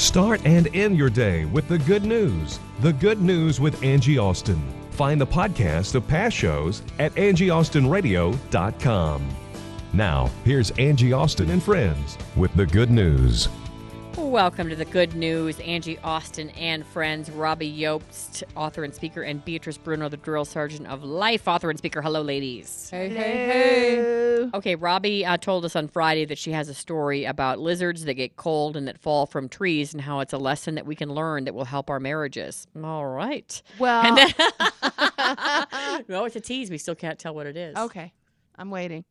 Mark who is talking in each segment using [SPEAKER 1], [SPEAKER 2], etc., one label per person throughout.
[SPEAKER 1] Start and end your day with the good news. The Good News with Angie Austin. Find the podcast of past shows at angieaustinradio.com. Now, here's Angie Austin and friends with the good news.
[SPEAKER 2] Welcome to the good news. Angie Austin and friends, Robbie Iobst, author and speaker, and Beatrice Bruno, the drill sergeant of life, author and speaker. Hello, ladies.
[SPEAKER 3] Hey, hey, hey.
[SPEAKER 2] Okay, Robbie uh, told us on Friday that she has a story about lizards that get cold and that fall from trees and how it's a lesson that we can learn that will help our marriages. All right.
[SPEAKER 3] Well,
[SPEAKER 2] then- no, it's a tease. We still can't tell what it is.
[SPEAKER 3] okay. I'm waiting.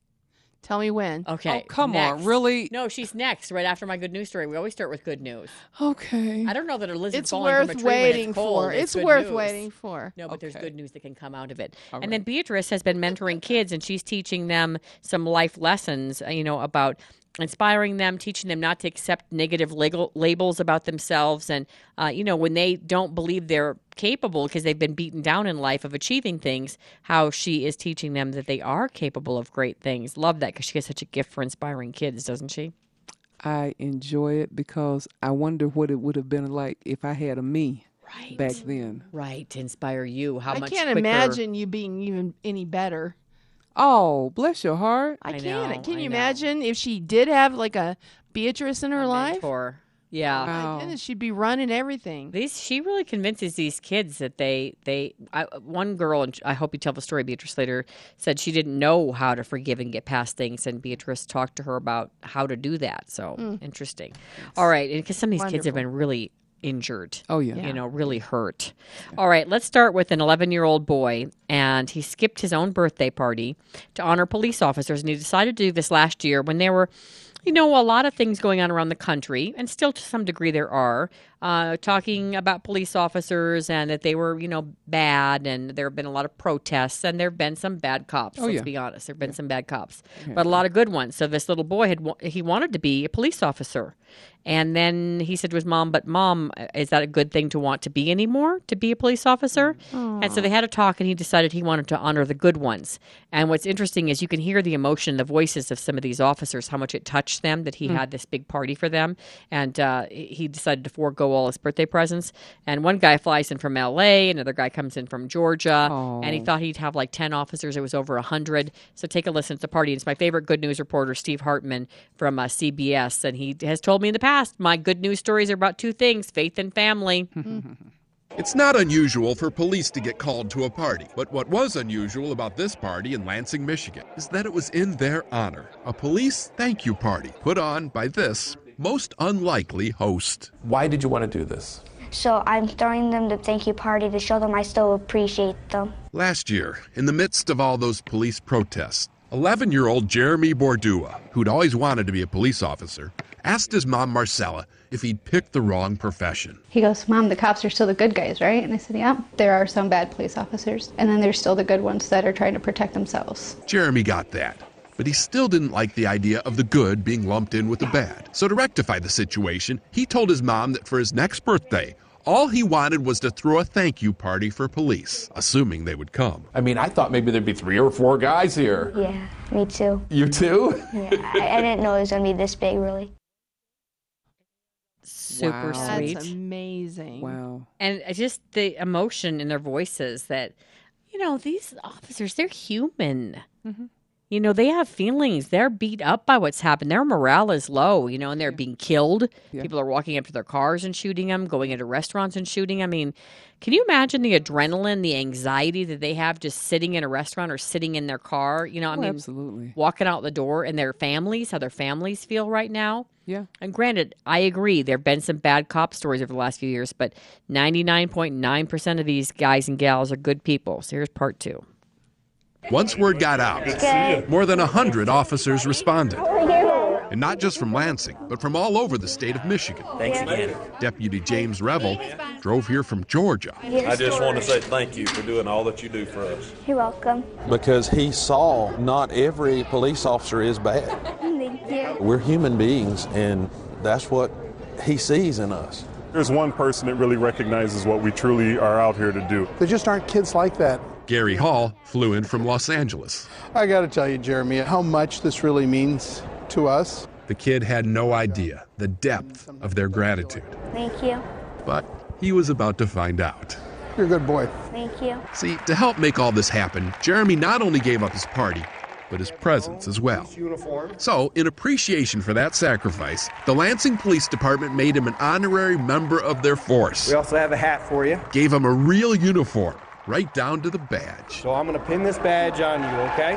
[SPEAKER 3] Tell me when.
[SPEAKER 2] Okay.
[SPEAKER 4] Oh, come on, really?
[SPEAKER 2] No, she's next, right after my good news story. We always start with good news.
[SPEAKER 4] Okay.
[SPEAKER 2] I don't know that a lizard
[SPEAKER 3] It's
[SPEAKER 2] falling from a
[SPEAKER 3] worth
[SPEAKER 2] tree when
[SPEAKER 3] waiting
[SPEAKER 2] it's cold
[SPEAKER 3] for.
[SPEAKER 2] is
[SPEAKER 3] It's worth
[SPEAKER 2] news.
[SPEAKER 3] waiting for.
[SPEAKER 2] No, but there's good news that can come out of it.
[SPEAKER 4] All
[SPEAKER 2] and then. Beatrice has been mentoring kids, and she's teaching them some life lessons. uh, You know about inspiring them, teaching them not to accept negative legal, labels about themselves, and uh, you know when they don't believe they're capable because they've been beaten down in life of achieving things. How she is teaching them that they are capable of great things. Love that because she has such a gift for inspiring kids, doesn't she?
[SPEAKER 4] I enjoy it because I wonder what it would have been like if I had a me
[SPEAKER 2] Right.
[SPEAKER 4] back then.
[SPEAKER 2] Right to inspire you. How
[SPEAKER 3] I
[SPEAKER 2] much?
[SPEAKER 3] can't
[SPEAKER 2] quicker-
[SPEAKER 3] imagine you being even any better.
[SPEAKER 4] Oh, bless your heart.
[SPEAKER 3] I,
[SPEAKER 2] I
[SPEAKER 3] can't.
[SPEAKER 2] know,
[SPEAKER 3] Can
[SPEAKER 2] I
[SPEAKER 3] you
[SPEAKER 2] know.
[SPEAKER 3] imagine if she did have like a Beatrice in her
[SPEAKER 2] a
[SPEAKER 3] life?
[SPEAKER 2] mentor. Yeah.
[SPEAKER 3] Oh, my
[SPEAKER 4] Wow.
[SPEAKER 3] goodness, she'd be running everything.
[SPEAKER 2] These she really convinces these kids that they they I, one girl and I hope you tell the story Beatrice later said she didn't know how to forgive and get past things and Beatrice talked to her about how to do that. So hmm. interesting. All right, and because some of these kids have been really injured.
[SPEAKER 4] Oh, yeah.
[SPEAKER 2] You know, really hurt. All right, let's start with an 11 year old boy, and he skipped his own birthday party to honor police officers. And he decided to do this last year when there were, you know, a lot of things going on around the country, and still to some degree there are, uh, talking about police officers and that they were, you know, bad, and there have been a lot of protests, and there have been some bad cops. let's
[SPEAKER 4] yeah.
[SPEAKER 2] be honest, there have been some bad cops, but a lot of good ones. So this little boy had he wanted to be a police officer, and then he said to his mom, "But mom, is that a good thing to want to be anymore? To be a police officer?" And so they had a talk, and he decided he wanted to honor the good ones. And what's interesting is you can hear the emotion, the voices of some of these officers, how much it touched them that he had this big party for them, and uh, he decided to forego all his birthday presents. And one guy flies in from L.A., another guy comes in from Georgia, and he thought he'd have like ten officers. It was over a hundred. So take a listen to the party. It's my favorite good news reporter, Steve Hartman from uh, CBS, and he has told me in the past my good news stories are about two things: faith and family.
[SPEAKER 5] It's not unusual for police to get called to a party, but what was unusual about this party in Lansing, Michigan is that it was in their honor. A police thank you party put on by this most unlikely host.
[SPEAKER 6] Why did you want to do this?
[SPEAKER 7] So I'm throwing them the thank you party to show them I still appreciate them.
[SPEAKER 5] Last year, in the midst of all those police protests, 11 year old Jeremy Bordua, who'd always wanted to be a police officer, asked his mom Marcella if he'd picked the wrong profession.
[SPEAKER 8] He goes, Mom, the cops are still the good guys, right? And I said, Yeah, there are some bad police officers. And then there's still the good ones that are trying to protect themselves.
[SPEAKER 5] Jeremy got that. But he still didn't like the idea of the good being lumped in with the bad. So, to rectify the situation, he told his mom that for his next birthday, all he wanted was to throw a thank you party for police, assuming they would come.
[SPEAKER 6] I mean, I thought maybe there'd be three or four guys here.
[SPEAKER 7] Yeah, me too.
[SPEAKER 6] You too?
[SPEAKER 7] Yeah, I, I didn't know it was gonna be this big, really.
[SPEAKER 2] Super
[SPEAKER 4] Wow.
[SPEAKER 2] sweet.
[SPEAKER 3] That's amazing.
[SPEAKER 4] Wow.
[SPEAKER 2] and just the emotion in their voices that you know these officers they're human mm-hmm. You know they have feelings they're beat up by what's happened their morale is low you know and they're being killed
[SPEAKER 4] Yeah.
[SPEAKER 2] people are walking up to their cars and shooting them going into restaurants and shooting i mean can you imagine the adrenaline the anxiety that they have just sitting in a restaurant or sitting in their car you know i
[SPEAKER 4] Oh,
[SPEAKER 2] mean
[SPEAKER 4] absolutely.
[SPEAKER 2] walking out the door and their families how their families feel right now
[SPEAKER 4] Yeah.
[SPEAKER 2] and granted, I agree, there have been some bad cop stories over the last few years, but 99.9% of these guys and gals are good people. So here's part two.
[SPEAKER 5] Once word got out, more than a hundred officers responded. And not just from Lansing, but from all over the state of Michigan.
[SPEAKER 9] Thanks again.
[SPEAKER 5] Deputy James Revel drove here from Georgia.
[SPEAKER 10] I just want to say thank you for doing all that you do for us.
[SPEAKER 7] You're welcome.
[SPEAKER 6] Because he saw not every police officer is bad.
[SPEAKER 7] Thank you.
[SPEAKER 6] We're human beings, and that's what he sees in us.
[SPEAKER 11] There's one person that really recognizes what we truly are out here to do.
[SPEAKER 12] There just aren't kids like that.
[SPEAKER 5] Gary Hall flew in from Los Angeles.
[SPEAKER 12] I got to tell you, Jeremy, how much this really means to us.
[SPEAKER 5] The kid had no idea the depth of their gratitude,
[SPEAKER 7] Thank you.
[SPEAKER 5] but he was about to find out.
[SPEAKER 12] You're a good boy.
[SPEAKER 7] Thank you.
[SPEAKER 5] See, to help make all this happen, Jeremy not only gave up his party, but his presence as well. So, in appreciation for that sacrifice, the Lansing Police Department made him an honorary member of their force.
[SPEAKER 9] We also have a hat for you.
[SPEAKER 5] Gave him a real uniform, right down to the badge.
[SPEAKER 9] So I'm going to pin this badge on you, okay?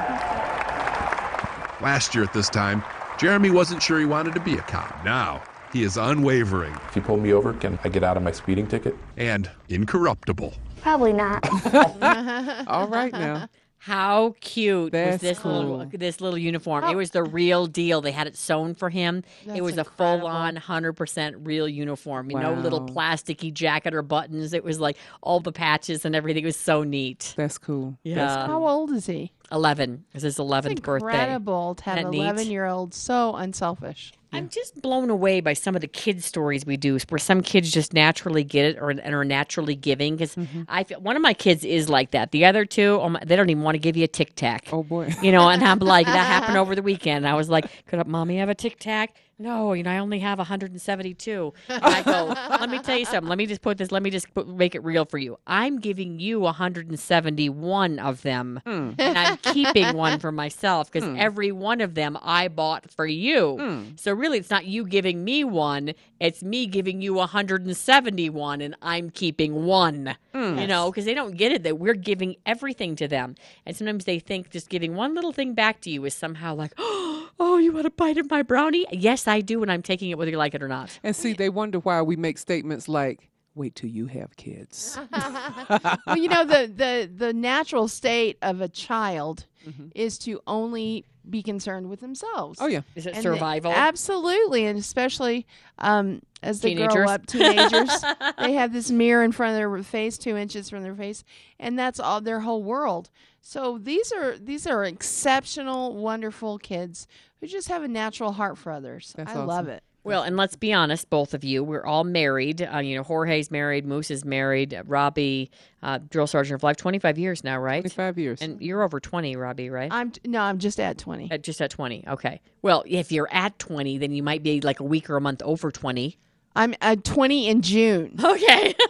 [SPEAKER 5] Last year at this time, Jeremy wasn't sure he wanted to be a cop. Now, he is unwavering
[SPEAKER 6] If you pull me over, can I get out of my speeding ticket?
[SPEAKER 5] and incorruptible.
[SPEAKER 7] Probably not.
[SPEAKER 4] All right now.
[SPEAKER 2] How cute
[SPEAKER 4] That's
[SPEAKER 2] was this little this little uniform? It was the real deal. They had it sewn for him.
[SPEAKER 3] That's
[SPEAKER 2] it was a full on, hundred percent real uniform. You know, little plasticky jacket or buttons. It was like all the patches and everything. It was so neat.
[SPEAKER 4] That's cool.
[SPEAKER 2] Yeah,
[SPEAKER 3] How old is he?
[SPEAKER 2] Eleven. It was his
[SPEAKER 3] It's
[SPEAKER 2] eleventh birthday.
[SPEAKER 3] incredible to have an 11 year old so unselfish.
[SPEAKER 2] I'm just blown away by some of the kids' stories we do, where some kids just naturally get it or and are naturally giving. Because
[SPEAKER 4] Mm-hmm.
[SPEAKER 2] I feel one of my kids is like that. The other two, oh my, they don't even want to give you a tic tac.
[SPEAKER 4] Oh boy.
[SPEAKER 2] You know, and I'm like, that happened over the weekend. I was like, could mommy have a tic tac? No, you know, I only have 172. And I go, let me tell you something. Let me just put this, let me just put, make it real for you. I'm giving you 171 of them, hmm. and I'm keeping one for myself because hmm. every one of them I bought for you. Hmm. So really, it's not you giving me one, it's me giving you 171, and I'm keeping one. You know, because they don't get it that we're giving everything to them. And sometimes they think just giving one little thing back to you is somehow like, oh, you want a bite of my brownie? Yes, I do, and I'm taking it whether you like it or not.
[SPEAKER 4] And see, they wonder why we make statements like, "Wait till you have kids."
[SPEAKER 3] well, you know the the the natural state of a child is to only be concerned with themselves.
[SPEAKER 4] Oh yeah.
[SPEAKER 2] Is it
[SPEAKER 3] And they-
[SPEAKER 2] survival?
[SPEAKER 3] absolutely, and especially um, as they
[SPEAKER 2] Teenagers.
[SPEAKER 3] grow up, teenagers, they have this mirror in front of their face, two inches from their face, and that's all their whole world. So these are these are exceptional, wonderful kids who just have a natural heart for others.
[SPEAKER 4] That's
[SPEAKER 3] I love it.
[SPEAKER 2] Well, and let's be honest, both of you, we're all married. Uh, you know, Jorge's married, Moose is married, uh, Robbie, uh, drill sergeant of life, 25 years now, right?
[SPEAKER 4] Twenty-five years.
[SPEAKER 2] And you're over 20, Robbie, right?
[SPEAKER 3] I'm no, I'm just at twenty.
[SPEAKER 2] At, just at 20. Okay. Well, if you're at 20, then you might be like a week or a month over 20.
[SPEAKER 3] I'm at twenty in June,
[SPEAKER 2] Okay.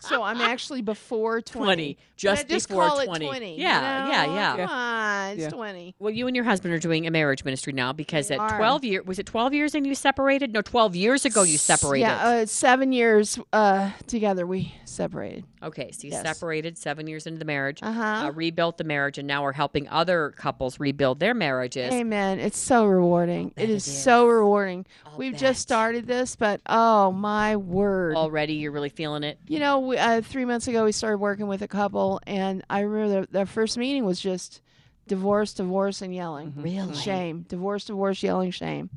[SPEAKER 3] so I'm actually before 20.
[SPEAKER 2] 20, just
[SPEAKER 3] I just
[SPEAKER 2] before
[SPEAKER 3] call
[SPEAKER 2] 20.
[SPEAKER 3] It 20
[SPEAKER 2] Yeah, yeah,
[SPEAKER 3] know?
[SPEAKER 2] yeah.
[SPEAKER 3] Come on, it's
[SPEAKER 4] Yeah.
[SPEAKER 3] 20.
[SPEAKER 2] well, you and your husband are doing a marriage ministry now because
[SPEAKER 3] We
[SPEAKER 2] at
[SPEAKER 3] are.
[SPEAKER 2] 12 years, was it 12 years and you separated? No, 12 years ago you separated.
[SPEAKER 3] Yeah, uh, seven years uh, together we separated.
[SPEAKER 2] Okay, so you
[SPEAKER 3] Yes.
[SPEAKER 2] separated seven years into the marriage,
[SPEAKER 3] Uh-huh.
[SPEAKER 2] uh, rebuilt the marriage, and now we're helping other couples rebuild their marriages.
[SPEAKER 3] Amen. It's so rewarding. It is, so rewarding. We've just started this, but oh my word!
[SPEAKER 2] Already, you're really feeling it.
[SPEAKER 3] You know, we, uh, three months ago we started working with a couple, and I remember the, the first meeting was just divorce, divorce, and yelling.
[SPEAKER 2] Really?
[SPEAKER 3] Shame. Divorce, divorce, yelling, shame.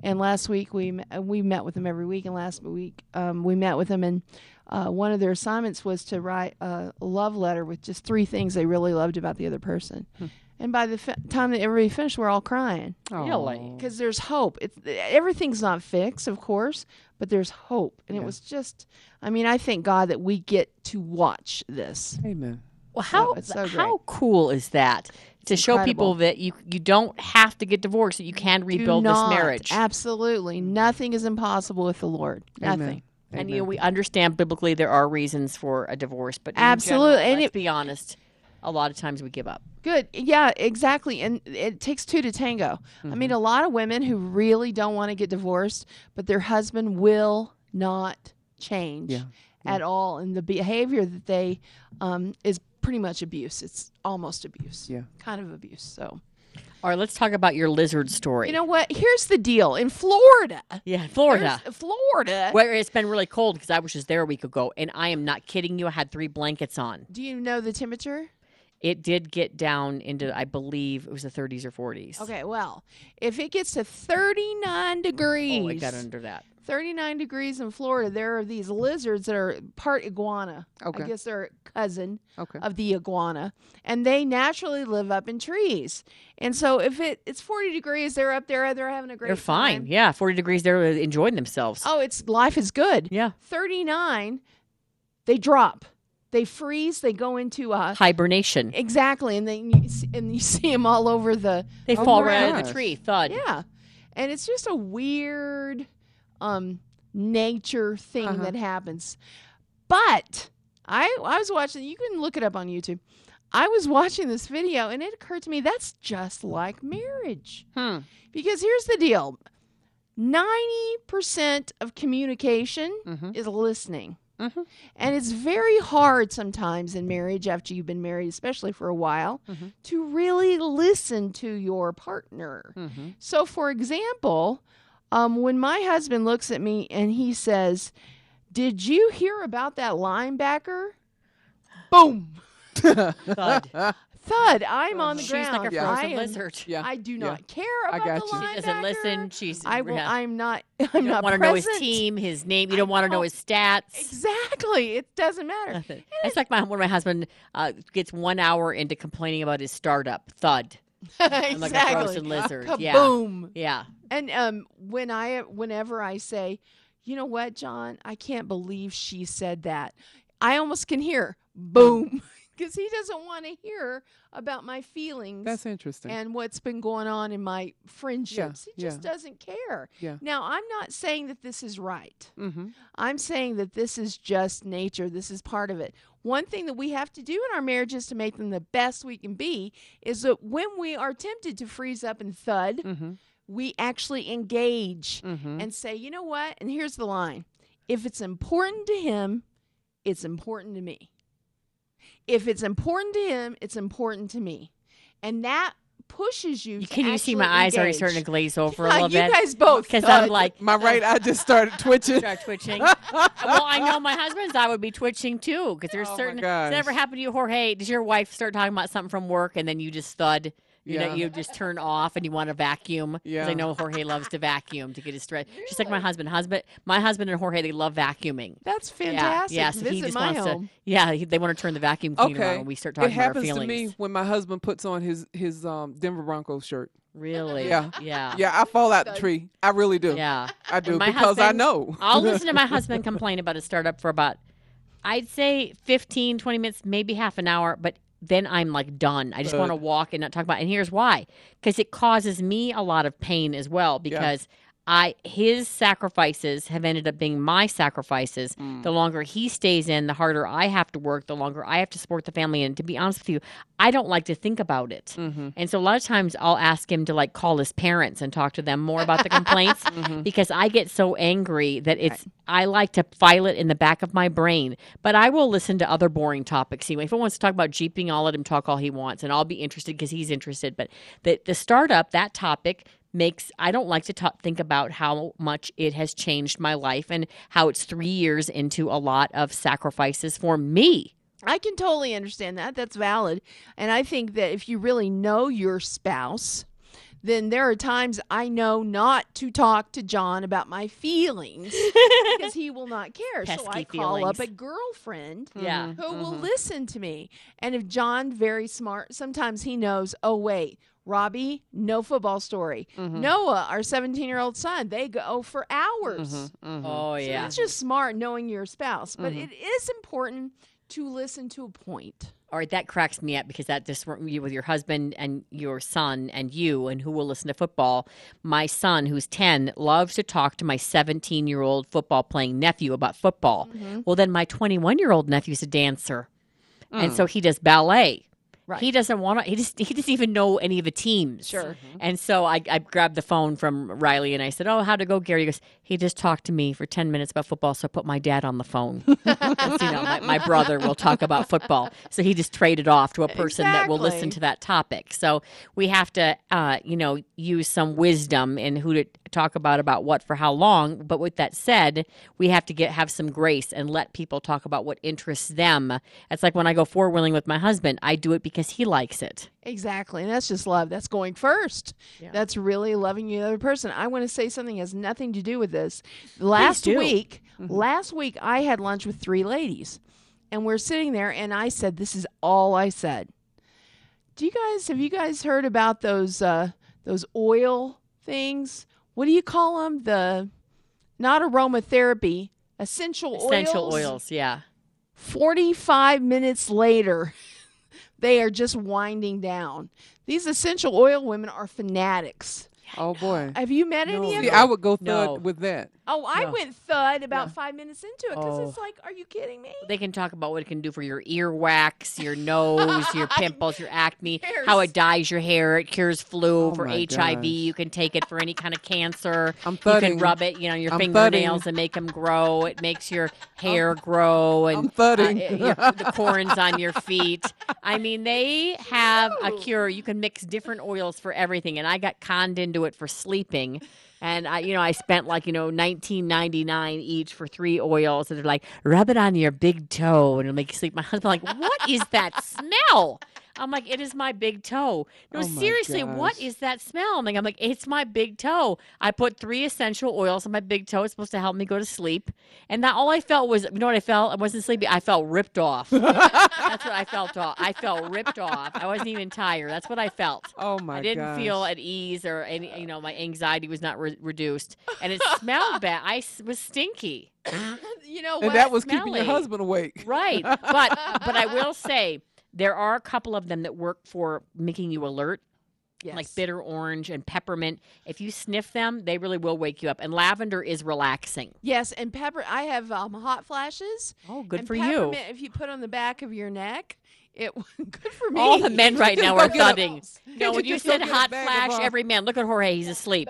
[SPEAKER 3] And last week we uh, we met with them every week, and last week um, we met with them, and uh, one of their assignments was to write a love letter with just three things they really loved about the other person. And by the fi- time that everybody finished, we're all crying
[SPEAKER 2] Really?
[SPEAKER 3] because there's hope. It's everything's not fixed, of course, but there's hope, and it was just. I mean, I thank God that we get to watch this.
[SPEAKER 4] Amen.
[SPEAKER 2] Well, how
[SPEAKER 3] it's so
[SPEAKER 2] how cool is that to show people that you you don't have to get divorced; that you can rebuild
[SPEAKER 3] not-
[SPEAKER 2] this marriage.
[SPEAKER 3] Absolutely, nothing is impossible with the Lord.
[SPEAKER 4] Amen.
[SPEAKER 3] Nothing.
[SPEAKER 2] And you know, we understand biblically there are reasons for a divorce, but in
[SPEAKER 3] Absolutely,
[SPEAKER 2] general,
[SPEAKER 3] and
[SPEAKER 2] let's
[SPEAKER 3] it-
[SPEAKER 2] be honest, a lot of times we give up.
[SPEAKER 3] Good. Yeah, exactly. And it takes two to tango. I mean,
[SPEAKER 2] Mm-hmm.
[SPEAKER 3] a lot of women who really don't want to get divorced, but their husband will not change
[SPEAKER 4] Yeah.
[SPEAKER 3] at all. And the behavior that they um, is pretty much abuse. It's almost abuse.
[SPEAKER 4] Yeah.
[SPEAKER 3] Kind of abuse. So,
[SPEAKER 2] All right, let's talk about your lizard story.
[SPEAKER 3] you know what? Here's the deal in Florida.
[SPEAKER 2] yeah, Florida.
[SPEAKER 3] Florida.
[SPEAKER 2] Where it's been really cold because I was just there a week ago, and I am not kidding you. I had three blankets on.
[SPEAKER 3] Do you know the temperature?
[SPEAKER 2] it did get down into, I believe it was the 30s or 40s.
[SPEAKER 3] Okay, well, if it gets to 39 degrees,
[SPEAKER 2] Oh, it got under that.
[SPEAKER 3] 39 degrees in Florida, there are these lizards that are part iguana.
[SPEAKER 4] Okay.
[SPEAKER 3] I guess they're a cousin
[SPEAKER 4] Okay.
[SPEAKER 3] of the iguana, and they naturally live up in trees. And so if it it's 40 degrees, they're up there, they're having a great
[SPEAKER 2] They're fine.
[SPEAKER 3] time.
[SPEAKER 2] Yeah, 40 degrees, they're enjoying themselves.
[SPEAKER 3] Oh, it's life is good.
[SPEAKER 2] Yeah.
[SPEAKER 3] 39, they drop. They freeze, they go into a
[SPEAKER 2] Hibernation.
[SPEAKER 3] Exactly, and then you see, and you see them all over the.
[SPEAKER 2] They
[SPEAKER 3] oh
[SPEAKER 2] fall right out of the tree. Thud.
[SPEAKER 3] Yeah, and it's just a weird, um, nature thing
[SPEAKER 4] Uh-huh.
[SPEAKER 3] that happens. But I I was watching. You can look it up on YouTube. I was watching this video, and it occurred to me that's just like marriage.
[SPEAKER 2] Hmm.
[SPEAKER 3] Because here's the deal: ninety percent of communication
[SPEAKER 4] Mm-hmm.
[SPEAKER 3] is listening. And it's very hard sometimes in marriage after you've been married, especially for a while,
[SPEAKER 4] Mm-hmm.
[SPEAKER 3] to really listen to your partner.
[SPEAKER 4] Mm-hmm.
[SPEAKER 3] So, for example, um, when my husband looks at me and he says, Did you hear about that linebacker? Boom.
[SPEAKER 2] Thud.
[SPEAKER 3] Thud. I'm on the
[SPEAKER 2] She's
[SPEAKER 3] ground.
[SPEAKER 2] like a
[SPEAKER 3] I
[SPEAKER 2] frozen
[SPEAKER 3] am-
[SPEAKER 2] lizard.
[SPEAKER 4] Yeah,
[SPEAKER 3] I do
[SPEAKER 4] yeah.
[SPEAKER 3] not care
[SPEAKER 4] I
[SPEAKER 3] about
[SPEAKER 4] got
[SPEAKER 3] the
[SPEAKER 4] you.
[SPEAKER 3] linebacker.
[SPEAKER 2] She doesn't listen. She's
[SPEAKER 3] I will,
[SPEAKER 2] yeah.
[SPEAKER 3] I'm not. I'm
[SPEAKER 2] you don't
[SPEAKER 3] not
[SPEAKER 2] want to know his team, his name. You don't want to know
[SPEAKER 3] know.
[SPEAKER 2] his stats.
[SPEAKER 3] Exactly. It doesn't matter.
[SPEAKER 2] Nothing. It's like my when my husband uh, gets one hour into complaining about his startup. Thud. I'm like a frozen lizard. Yeah. Yeah.
[SPEAKER 3] And um, when I, whenever I say, you know what, John, I can't believe she said that. I almost can hear boom because he doesn't want to hear about my feelings.
[SPEAKER 4] That's interesting.
[SPEAKER 3] and what's been going on in my friendships. he just
[SPEAKER 4] yeah.
[SPEAKER 3] doesn't care.
[SPEAKER 4] Yeah.
[SPEAKER 3] Now, I'm not saying that this is right.
[SPEAKER 4] mm-hmm.
[SPEAKER 3] I'm saying that this is just nature. This is part of it. One thing that we have to do in our marriages to make them the best we can be is that when we are tempted to freeze up and thud,
[SPEAKER 4] Mm-hmm.
[SPEAKER 3] we actually engage
[SPEAKER 4] Mm-hmm.
[SPEAKER 3] and say, you know what? And here's the line if it's important to him, it's important to me. If it's important to him, it's important to me. And that pushes you. to
[SPEAKER 2] Can you see my
[SPEAKER 3] actually
[SPEAKER 2] eyes already starting to glaze over a
[SPEAKER 3] Yeah,
[SPEAKER 2] little
[SPEAKER 3] you
[SPEAKER 2] bit?
[SPEAKER 3] guys both
[SPEAKER 2] Because I'm like,
[SPEAKER 4] My right eye just started twitching.
[SPEAKER 2] start twitching. well, I know my husband's eye would be twitching too because there's
[SPEAKER 4] Oh, my
[SPEAKER 2] certain. Does that ever happen to you, Jorge? Does your wife start talking about something from work and then you just thud? You know, you just turn off and you want to vacuum.
[SPEAKER 4] Yeah.
[SPEAKER 2] I know Jorge loves to vacuum to get his stress. Just like my husband. Husband, my husband and Jorge, they love vacuuming.
[SPEAKER 3] That's fantastic.
[SPEAKER 2] Yeah, so he just
[SPEAKER 3] my
[SPEAKER 2] wants
[SPEAKER 3] home.
[SPEAKER 2] to. Yeah, he, they want to turn the vacuum cleaner on when we start
[SPEAKER 4] It
[SPEAKER 2] talking about our
[SPEAKER 4] happens to me when my husband puts on his his um Denver Broncos shirt.
[SPEAKER 2] Really?
[SPEAKER 4] Yeah.
[SPEAKER 2] Yeah.
[SPEAKER 4] Yeah, I fall out the tree. I really do.
[SPEAKER 2] Yeah.
[SPEAKER 4] I do
[SPEAKER 2] When my
[SPEAKER 4] because I know.
[SPEAKER 2] I'll listen to my husband complain about a startup for about, I'd say 15, 20 minutes, maybe half an hour, but then I'm like done. I just want to walk and not talk about it. And here's why because it causes me a lot of pain as well because. I his sacrifices have ended up being my sacrifices.
[SPEAKER 4] Mm.
[SPEAKER 2] The longer he stays in, the harder I have to work. The longer I have to support the family. And to be honest with you, I don't like to think about it.
[SPEAKER 4] Mm-hmm.
[SPEAKER 2] And so a lot of times I'll ask him to like call his parents and talk to them more about the complaints
[SPEAKER 4] Mm-hmm.
[SPEAKER 2] because I get so angry that it's I like to file it in the back of my brain. But I will listen to other boring topics. Anyway, if he wants to talk about jeeping, I'll let him talk all he wants and I'll be interested because he's interested. But the the startup, that topic makes I don't like to talk, think about how much it has changed my life and how it's 3 years into a lot of sacrifices for me.
[SPEAKER 3] I can totally understand that. That's valid. And I think that if you really know your spouse, then there are times I know not to talk to John about my feelings because he will not care. so I
[SPEAKER 2] Pesky
[SPEAKER 3] call up a girlfriend
[SPEAKER 2] Yeah.
[SPEAKER 3] who will mm-hmm. listen to me. And if John very smart, sometimes he knows, oh wait, Robbie, no football story. Mm-hmm. Noah, our 17-year-old son, they go for hours.
[SPEAKER 4] Mm-hmm. mm-hmm.
[SPEAKER 2] Oh
[SPEAKER 3] So
[SPEAKER 2] yeah.
[SPEAKER 3] it's just smart knowing your spouse, but mm-hmm. it is important to listen to a point.
[SPEAKER 2] All right, that cracks me up because that just you with your husband and your son and you and who will listen to football. My son, who's ten, loves to talk to my seventeen-year-old football playing nephew about football. Well, then my twenty-one-year-old nephew's a dancer, and mm. so he does ballet.
[SPEAKER 3] Right.
[SPEAKER 2] He doesn't want to. He just he doesn't even know any of the teams.
[SPEAKER 3] Sure.
[SPEAKER 2] And so I, I grabbed the phone from Riley and I said, "Oh, how'd it go, Gary?" He goes, He just talked to me for 10 minutes about football, so I put my dad on the phone. you know, my, my brother will talk about football. So he just traded off to a person that will listen to that topic. So we have to, uh, you know, use some wisdom in who to talk about about what for how long. But with that said, we have to get have some grace and let people talk about what interests them. It's like when I go four wheeling with my husband, I do it because he likes it.
[SPEAKER 3] Exactly. And that's just love. That's going first. That's really loving the other person. I want to say something that has nothing to do with this. Last week, last week I had lunch with three ladies. And we're sitting there and I said this is all I said. Do you guys have you guys heard about those uh those oil things? What do you call them? The not aromatherapy, essential oils.
[SPEAKER 2] Essential oils, yeah.
[SPEAKER 3] 45 minutes later, they are just winding down. These essential oil women are fanatics.
[SPEAKER 4] Oh boy.
[SPEAKER 3] Have you met any of
[SPEAKER 4] See,
[SPEAKER 3] them?
[SPEAKER 4] I would go thud
[SPEAKER 2] No.
[SPEAKER 4] with that.
[SPEAKER 3] Oh, I
[SPEAKER 2] No.
[SPEAKER 3] went thud about five minutes into it because
[SPEAKER 2] Oh.
[SPEAKER 3] it's like, are you kidding me?
[SPEAKER 2] They can talk about what it can do for your earwax, your nose, your pimples, your acne,
[SPEAKER 3] Hairs.
[SPEAKER 2] how it dyes your hair, it cures flu
[SPEAKER 4] Oh
[SPEAKER 2] for
[SPEAKER 4] my
[SPEAKER 2] HIV.
[SPEAKER 4] gosh.
[SPEAKER 2] You can take it for any kind of cancer.
[SPEAKER 4] I'm
[SPEAKER 2] you can
[SPEAKER 4] thudding.
[SPEAKER 2] rub it, you know, your
[SPEAKER 4] I'm
[SPEAKER 2] fingernails
[SPEAKER 4] thudding.
[SPEAKER 2] and make them grow. It makes your hair grow and
[SPEAKER 4] I'm thudding.
[SPEAKER 2] uh, your, the corns on your feet. I mean, they have a cure. You can mix different oils for everything, and I got conned into it for sleeping. And I, you know, I spent like you know nineteen ninety nine each for three oils, and they're like, rub it on your big toe, and it'll make you sleep. My husband like, what is that smell? I'm like, it is my big toe. No,
[SPEAKER 4] Oh
[SPEAKER 2] seriously, what
[SPEAKER 4] gosh.
[SPEAKER 2] is that smell? I'm like, I'm like, it's my big toe. I put three essential oils on my big toe. It's supposed to help me go to sleep. And that all I felt was, you know what I felt? I wasn't sleepy. I felt ripped off. That's what I felt. Off. I felt ripped off. I wasn't even tired. That's what I felt.
[SPEAKER 4] Oh my God.
[SPEAKER 2] I didn't
[SPEAKER 4] gosh.
[SPEAKER 2] feel at ease or any, you know, my anxiety was not re- reduced, and it smelled bad. I was stinky.
[SPEAKER 3] You know
[SPEAKER 4] And that was keeping your husband awake.
[SPEAKER 2] Right. But but I will say there are a couple of them that work for making you alert. Like bitter orange and peppermint. If you sniff them, they really will wake you up. And lavender is relaxing.
[SPEAKER 3] Yes, and pepper. I have um, hot flashes.
[SPEAKER 2] Oh, good
[SPEAKER 3] and
[SPEAKER 2] for you.
[SPEAKER 3] If you put on the back of your neck, it good for me.
[SPEAKER 2] All the men right now are
[SPEAKER 4] Just go get a-
[SPEAKER 2] thudding. No,
[SPEAKER 4] you
[SPEAKER 2] when you said hot flash, every man, look at Jorge, he's asleep.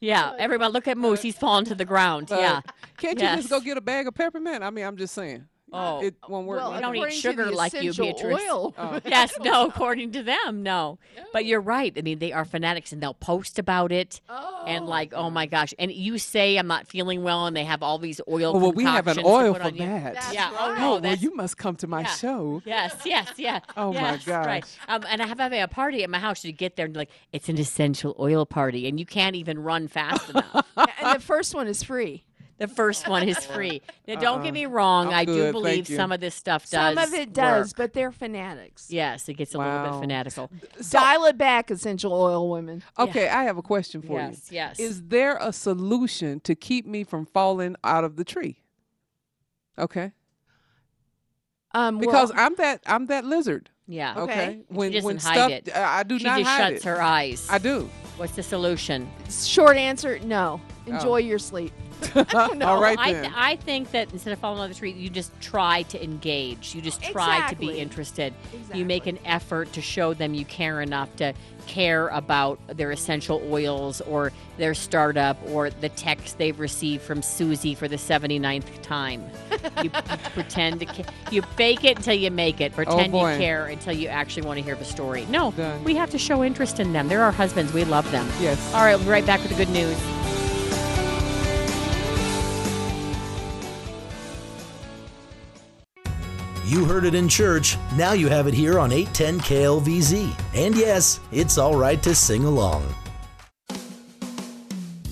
[SPEAKER 2] Yeah, everybody, look at Moose, he's fallen to the ground. Yeah.
[SPEAKER 4] Can't you just go get a bag of peppermint? I mean, I'm just saying.
[SPEAKER 2] Oh.
[SPEAKER 4] It won't work.
[SPEAKER 3] Well,
[SPEAKER 4] like
[SPEAKER 2] don't eat sugar like you, Beatrice.
[SPEAKER 3] Oil.
[SPEAKER 4] Oh.
[SPEAKER 2] yes, no, according to them, no. But you're right. I mean, they are fanatics and they'll post about it. oh. And like, oh my gosh. And you say I'm not feeling well and they have all these oil
[SPEAKER 4] Oh, well, we have an oil for that.
[SPEAKER 3] That's
[SPEAKER 2] Yeah. Oh,
[SPEAKER 3] right.
[SPEAKER 2] no,
[SPEAKER 4] Oh, well, you must come to my
[SPEAKER 2] yeah.
[SPEAKER 4] show.
[SPEAKER 2] Yes, yes, yeah.
[SPEAKER 4] Oh, my
[SPEAKER 2] yes, Right. Um, and I have having a party at my house. You get there and like, it's an essential oil party, and you can't even run fast enough.
[SPEAKER 3] and the first one is free.
[SPEAKER 2] The first one is free. Now, don't get me wrong.
[SPEAKER 4] I'm
[SPEAKER 2] I do
[SPEAKER 4] good,
[SPEAKER 2] believe
[SPEAKER 4] thank you.
[SPEAKER 2] some of this stuff does.
[SPEAKER 3] Some of it does,
[SPEAKER 2] work.
[SPEAKER 3] but they're fanatics.
[SPEAKER 2] Yes, it gets a little
[SPEAKER 4] Wow.
[SPEAKER 2] bit fanatical.
[SPEAKER 3] Dial it back, essential oil women.
[SPEAKER 4] Okay, I have a question for
[SPEAKER 2] Yes,
[SPEAKER 4] you.
[SPEAKER 2] yes.
[SPEAKER 4] Is there a solution to keep me from falling out of the tree? Okay.
[SPEAKER 3] Um,
[SPEAKER 4] Because
[SPEAKER 3] well,
[SPEAKER 4] I'm that I'm that lizard.
[SPEAKER 2] Yeah.
[SPEAKER 4] Okay.
[SPEAKER 3] Okay.
[SPEAKER 4] When
[SPEAKER 2] she doesn't
[SPEAKER 4] when
[SPEAKER 2] hide
[SPEAKER 4] stuff
[SPEAKER 2] it.
[SPEAKER 4] I I do
[SPEAKER 2] she
[SPEAKER 4] not
[SPEAKER 2] just
[SPEAKER 4] hide
[SPEAKER 2] shuts
[SPEAKER 4] it.
[SPEAKER 2] her eyes.
[SPEAKER 4] I do.
[SPEAKER 2] What's the solution?
[SPEAKER 3] short answer, no. Enjoy your sleep.
[SPEAKER 4] All right
[SPEAKER 2] I, th- I think that instead of falling on the tree, you just try to engage. You just try to be
[SPEAKER 3] Exactly.
[SPEAKER 2] interested. You make an effort to show them you care enough to care about their essential oils or their startup or the text they've received from Susie for the 79th time. you, you pretend to ca- you fake it until you make it. Oh, pretend you
[SPEAKER 4] Oh, boy.
[SPEAKER 2] care until you actually want to hear the story. No,
[SPEAKER 4] Done.
[SPEAKER 2] we have to show interest in them. They're our husbands. We love them.
[SPEAKER 4] yes.
[SPEAKER 2] All right, we'll be right back with the good news.
[SPEAKER 13] You heard it in church. Now you have it here on 810 KLVZ. And yes, it's all right to sing along.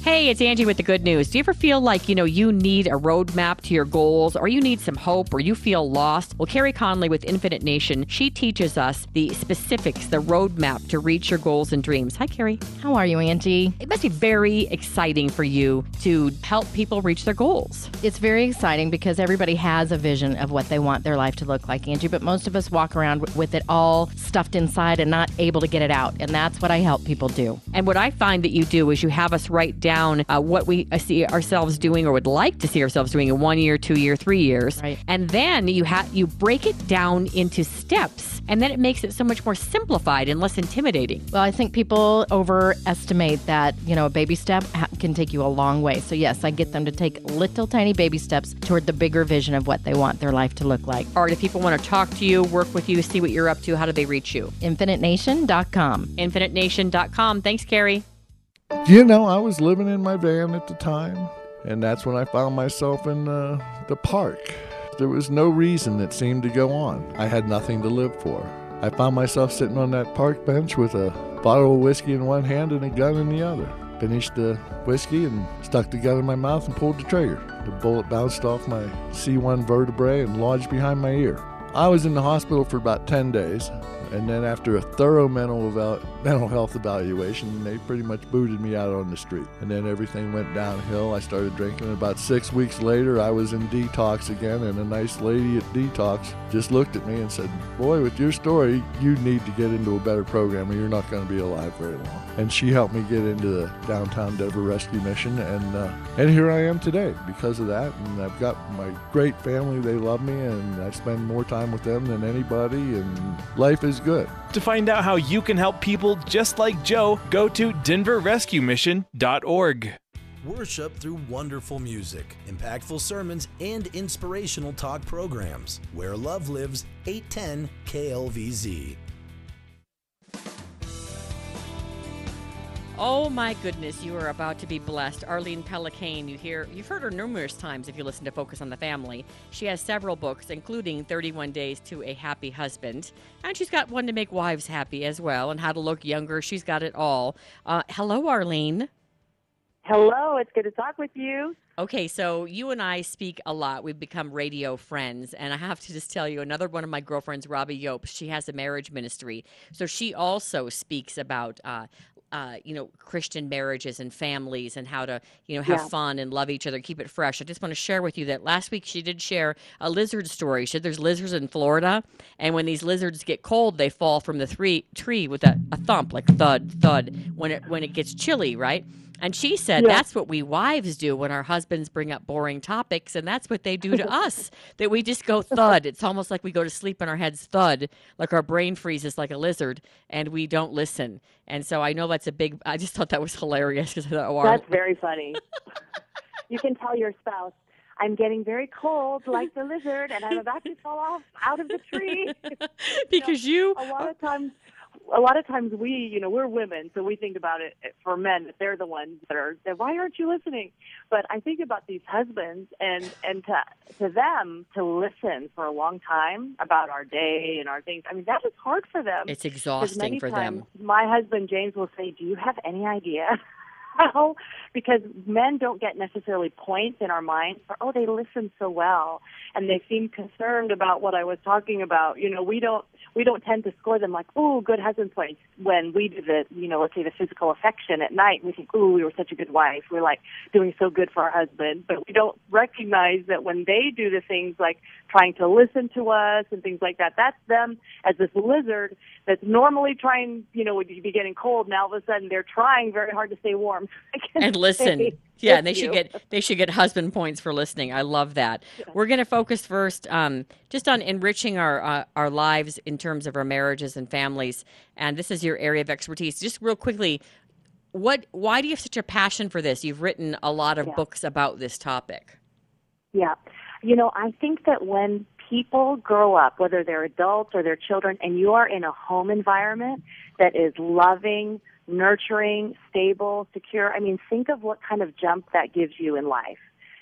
[SPEAKER 2] Hey, it's Angie with the good news. Do you ever feel like, you know, you need a roadmap to your goals or you need some hope or you feel lost? Well, Carrie Conley with Infinite Nation, she teaches us the specifics, the roadmap to reach your goals and dreams. Hi, Carrie.
[SPEAKER 14] How are you, Angie?
[SPEAKER 2] It must be very exciting for you to help people reach their goals.
[SPEAKER 14] It's very exciting because everybody has a vision of what they want their life to look like, Angie, but most of us walk around with it all stuffed inside and not able to get it out. And that's what I help people do.
[SPEAKER 2] And what I find that you do is you have us write down down uh, what we uh, see ourselves doing or would like to see ourselves doing in one year, two year, three years,
[SPEAKER 14] Right.
[SPEAKER 2] and then you have you break it down into steps, and then it makes it so much more simplified and less intimidating.
[SPEAKER 14] Well, I think people overestimate that, you know, a baby step ha- can take you a long way. So, yes, I get them to take little tiny baby steps toward the bigger vision of what they want their life to look like.
[SPEAKER 2] All right, if people want to talk to you, work with you, see what you're up to, how do they reach you?
[SPEAKER 14] InfiniteNation.com.
[SPEAKER 2] InfiniteNation.com. Thanks, Carrie.
[SPEAKER 15] You know, I was living in my van at the time, and that's when I found myself in uh, the park. There was no reason that seemed to go on. I had nothing to live for. I found myself sitting on that park bench with a bottle of whiskey in one hand and a gun in the other. Finished the whiskey and stuck the gun in my mouth and pulled the trigger. The bullet bounced off my C1 vertebrae and lodged behind my ear. I was in the hospital for about 10 days, and then after a thorough mental, mental health evaluation, and they pretty much booted me out on the street. And then everything went downhill. I started drinking. And about six weeks later, I was in detox again, and a nice lady at detox just looked at me and said, Boy, with your story, you need to get into a better program or you're not going to be alive very long. And she helped me get into the downtown Denver Rescue Mission, and, uh, and here I am today because of that. And I've got my great family. They love me, and I spend more time with them than anybody, and life is good.
[SPEAKER 16] To find out how you can help people just like Joe, go to denverrescuemission.org.
[SPEAKER 13] Worship through wonderful music, impactful sermons, and inspirational talk programs. Where Love Lives, 810 KLVZ.
[SPEAKER 2] Oh my goodness, you are about to be blessed. Arlene Pellicane, you hear you've heard her numerous times if you listen to Focus on the Family. She has several books, including 31 Days to a Happy Husband. And she's got one to make wives happy as well, and how to look younger. She's got it all. Uh, hello, Arlene.
[SPEAKER 17] Hello, it's good to talk with you.
[SPEAKER 2] Okay, so you and I speak a lot. We've become radio friends. And I have to just tell you, another one of my girlfriends, Robbie Iobst, she has a marriage ministry. So she also speaks about, uh, uh, you know, Christian marriages and families and how to, you know, have
[SPEAKER 17] Yeah.
[SPEAKER 2] fun and love each other, keep it fresh. I just want to share with you that last week she did share a lizard story. She said there's lizards in Florida, and when these lizards get cold, they fall from the three, tree with a, a thump, like thud, thud, when it when it gets chilly, right? And she said
[SPEAKER 17] Yeah.
[SPEAKER 2] that's what we wives do when our husbands bring up boring topics, and that's what they do to us. That we just go thud. It's almost like we go to sleep and our heads thud, like our brain freezes like a lizard, and we don't listen. And so I know that's a big. I just thought that was hilarious because I thought, oh, our-
[SPEAKER 17] That's very funny. you can tell your spouse, I'm getting very cold like the lizard and I'm about to fall off out of the tree.
[SPEAKER 2] because you
[SPEAKER 17] a lot of times a lot of times we, you know, we're women, so we think about it for men that they're the ones that are that why aren't you listening? But I think about these husbands and and to to them to listen for a long time about our day and our things. I mean, that is hard for them.
[SPEAKER 2] It's exhausting for
[SPEAKER 17] times
[SPEAKER 2] them.
[SPEAKER 17] My husband James will say, "Do you have any idea?" How? Because men don't get necessarily points in our minds for, oh, they listen so well, and they seem concerned about what I was talking about. You know, we don't we don't tend to score them like, oh, good husband points when we do the, you know, let's say the physical affection at night. We think, oh, we were such a good wife. We're like doing so good for our husband, but we don't recognize that when they do the things like trying to listen to us and things like that, that's them as this lizard that's normally trying, you know, would be getting cold. Now all of a sudden they're trying very hard to stay warm.
[SPEAKER 2] and listen. Yeah, and they
[SPEAKER 17] "With
[SPEAKER 2] should get they should get husband points for listening. I love that. We're going to focus first um, just on enriching our uh, our lives in terms of our marriages and families. And this is your area of expertise. Just real quickly, what why do you have such a passion for this? You've written a lot of
[SPEAKER 17] Yeah.
[SPEAKER 2] books about this topic.
[SPEAKER 17] Yeah. You know, I think that when people grow up, whether they're adults or they're children, and you are in a home environment that is loving, nurturing, stable, secure, I mean, think of what kind of jump that gives you in life.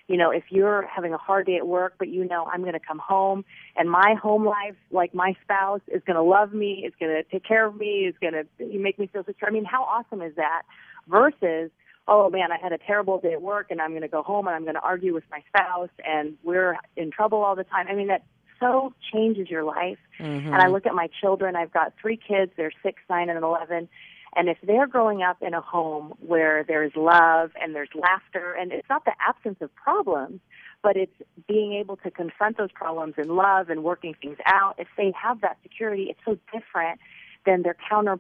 [SPEAKER 17] You know, if you're having a hard day at work, but you know, I'm going to come home and my home life, like my spouse, is going to love me, is going to take care of me, is going to make me feel secure. I mean, how awesome is that? Versus, oh man, I had a terrible day at work and I'm going to go home and I'm going to argue with my spouse and we're in trouble all the time. I mean, that so changes your life.
[SPEAKER 2] Mm-hmm.
[SPEAKER 17] And I look at my children, I've got three kids, they're six, nine, and 11. And if they're growing up in a home where there's love and there's laughter, and it's not the absence of problems, but it's being able to confront those problems in love and working things out, if they have that security, it's so different than their counter,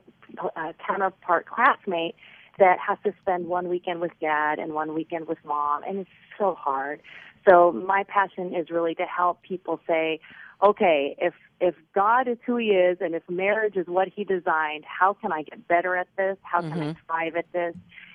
[SPEAKER 17] uh, counterpart classmate that has to spend one weekend with dad and one weekend with mom, and it's so hard. So my passion is really to help people say, okay, if if God is who He is, and if marriage is what He designed, how can I get better at this? How can I
[SPEAKER 2] Mhm.
[SPEAKER 17] thrive at this?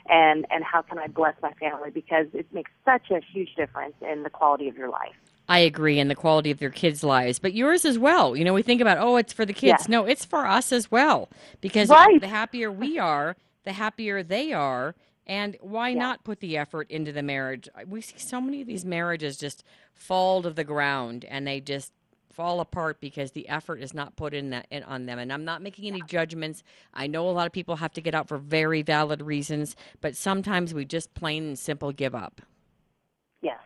[SPEAKER 17] And and how can I bless my family? Because it makes such a huge difference in the quality of your life.
[SPEAKER 2] I agree in the quality of your kids' lives, but yours as well. You know, we think about, oh, it's for the kids.
[SPEAKER 17] Yes.
[SPEAKER 2] No, it's for us as well. Because
[SPEAKER 17] Right.
[SPEAKER 2] the happier we are, the happier they are. And why not put the effort into the marriage? We see so many of these marriages just fall to the ground and they just fall apart because the effort is not put in that in, on them. And I'm not making any judgments. I know a lot of people have to get out for very valid reasons, but sometimes we just plain and simple give up.
[SPEAKER 17] Yes.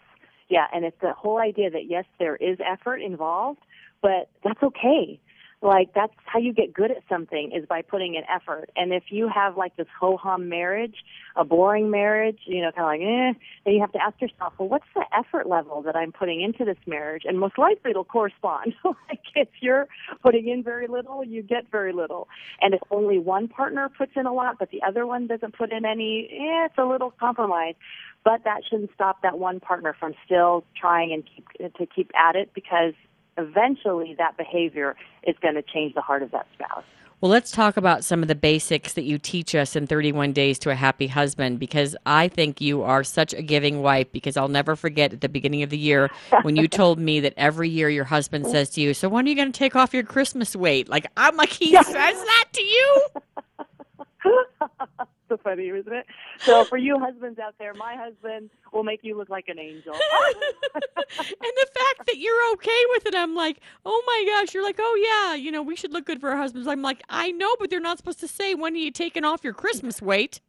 [SPEAKER 17] Yeah, and it's the whole idea that yes, there is effort involved, but that's okay. Like that's how you get good at something is by putting in effort. And if you have like this ho hum marriage, a boring marriage, you know, kind of like eh, then you have to ask yourself, well, what's the effort level that I'm putting into this marriage? And most likely it'll correspond. like if you're putting in very little, you get very little. And if only one partner puts in a lot, but the other one doesn't put in any, eh, it's a little compromise but that shouldn't stop that one partner from still trying and keep to keep at it because eventually that behavior is going to change the heart of that spouse.
[SPEAKER 2] Well, let's talk about some of the basics that you teach us in 31 Days to a Happy Husband because I think you are such a giving wife. Because I'll never forget at the beginning of the year when you told me that every year your husband says to you, So when are you going to take off your Christmas weight? Like, I'm like, he says that to you?
[SPEAKER 17] so funny, isn't it? So for you husbands out there, my husband will make you look like an angel.
[SPEAKER 2] and the fact that you're okay with it, I'm like, oh my gosh, you're like, oh yeah, you know, we should look good for our husbands. I'm like, I know, but they're not supposed to say when are you taking off your Christmas weight.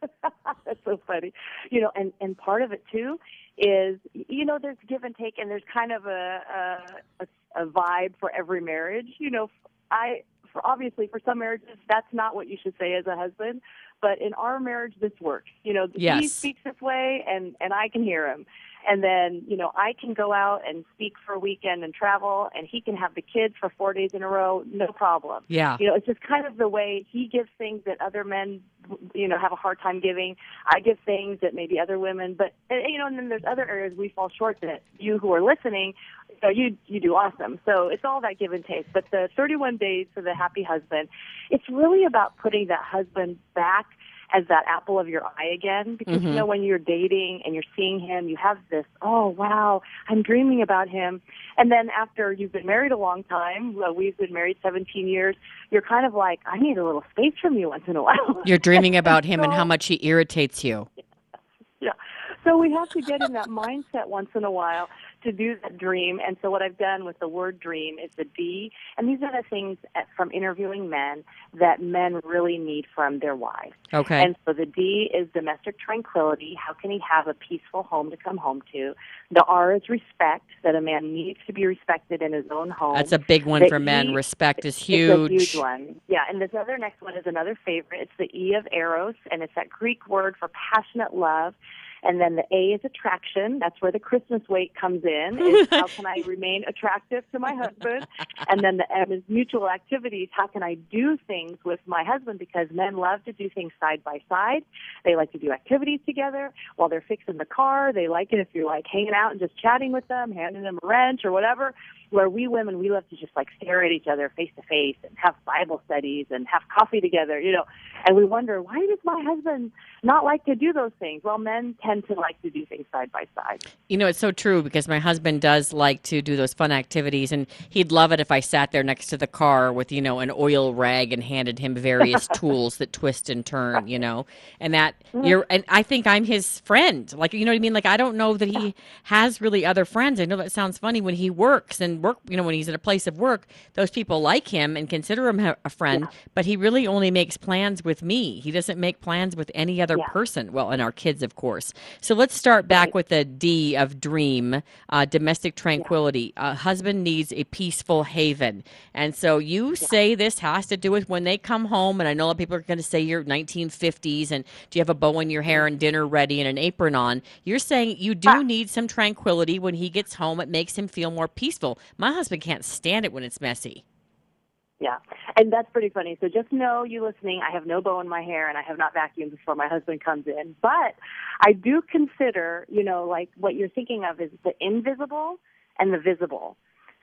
[SPEAKER 17] That's so funny. You know, and and part of it too is you know there's give and take and there's kind of a a, a, a vibe for every marriage. You know, I for obviously for some marriages that's not what you should say as a husband, but in our marriage this works. You know, he speaks this way and and I can hear him. And then, you know, I can go out and speak for a weekend and travel and he can have the kids for 4 days in a row, no problem.
[SPEAKER 2] Yeah.
[SPEAKER 17] You know, it's just kind of the way he gives things that other men, you know, have a hard time giving. I give things that maybe other women, but and, you know, and then there's other areas we fall short that you who are listening, you know, you you do awesome. So it's all that give and take. But the 31 days for the happy husband, it's really about putting that husband back as that apple of your eye again because you
[SPEAKER 2] Mhm.
[SPEAKER 17] know when you're dating and you're seeing him you have this oh wow i'm dreaming about him and then after you've been married a long time we've been married 17 years you're kind of like i need a little space from you once in a while
[SPEAKER 2] You're dreaming about him and how much he irritates you.
[SPEAKER 17] yeah. So we have to get in that mindset once in a while to do that dream. And so what I've done with the word dream is the D. And these are the things from interviewing men that men really need from their wives.
[SPEAKER 2] Okay.
[SPEAKER 17] And so the D is domestic tranquility. How can he have a peaceful home to come home to? The R is respect, that a man needs to be respected in his own home.
[SPEAKER 2] That's a big one
[SPEAKER 17] The
[SPEAKER 2] for men.
[SPEAKER 17] E-
[SPEAKER 2] Respect is
[SPEAKER 17] It's
[SPEAKER 2] huge.
[SPEAKER 17] a huge one. Yeah, and this other next one is another favorite. It's the E of eros, and it's that Greek word for passionate love. And then the A is attraction. That's where the Christmas weight comes in. Is how can I remain attractive to my husband? And then the M is mutual activities. How can I do things with my husband? Because men love to do things side by side. They like to do activities together while they're fixing the car. They like it if you're like hanging out and just chatting with them, handing them a wrench or whatever. Where we women, we love to just like stare at each other face to face and have Bible studies and have coffee together, you know. And we wonder, why does my husband not like to do those things? Well, men tend to like to do things side by side.
[SPEAKER 2] You know, it's so true because my husband does like to do those fun activities, and he'd love it if I sat there next to the car with, you know, an oil rag and handed him various tools that twist and turn, you know, and that mm. you're, and I think I'm his friend. Like, you know what I mean? Like, I don't know that he has really other friends. I know that sounds funny when he works and work, you know, when he's in a place of work, those people like him and consider him a- a friend, but he really only makes plans with me. He doesn't make plans with any other person. Well, and our kids, of course. So let's start back with the D of dream, uh, domestic tranquility. A husband needs a peaceful haven. And so you say this has to do with when they come home. And I know a lot of people are going to say you're 1950s and do you have a bow in your hair and dinner ready and an apron on? You're saying you do need some tranquility when he gets home. It makes him feel more peaceful. My husband can't stand it when it's messy.
[SPEAKER 17] Yeah, and that's pretty funny. So just know, you listening, I have no bow in my hair, and I have not vacuumed before my husband comes in. But I do consider, you know, like what you're thinking of is the invisible and the visible.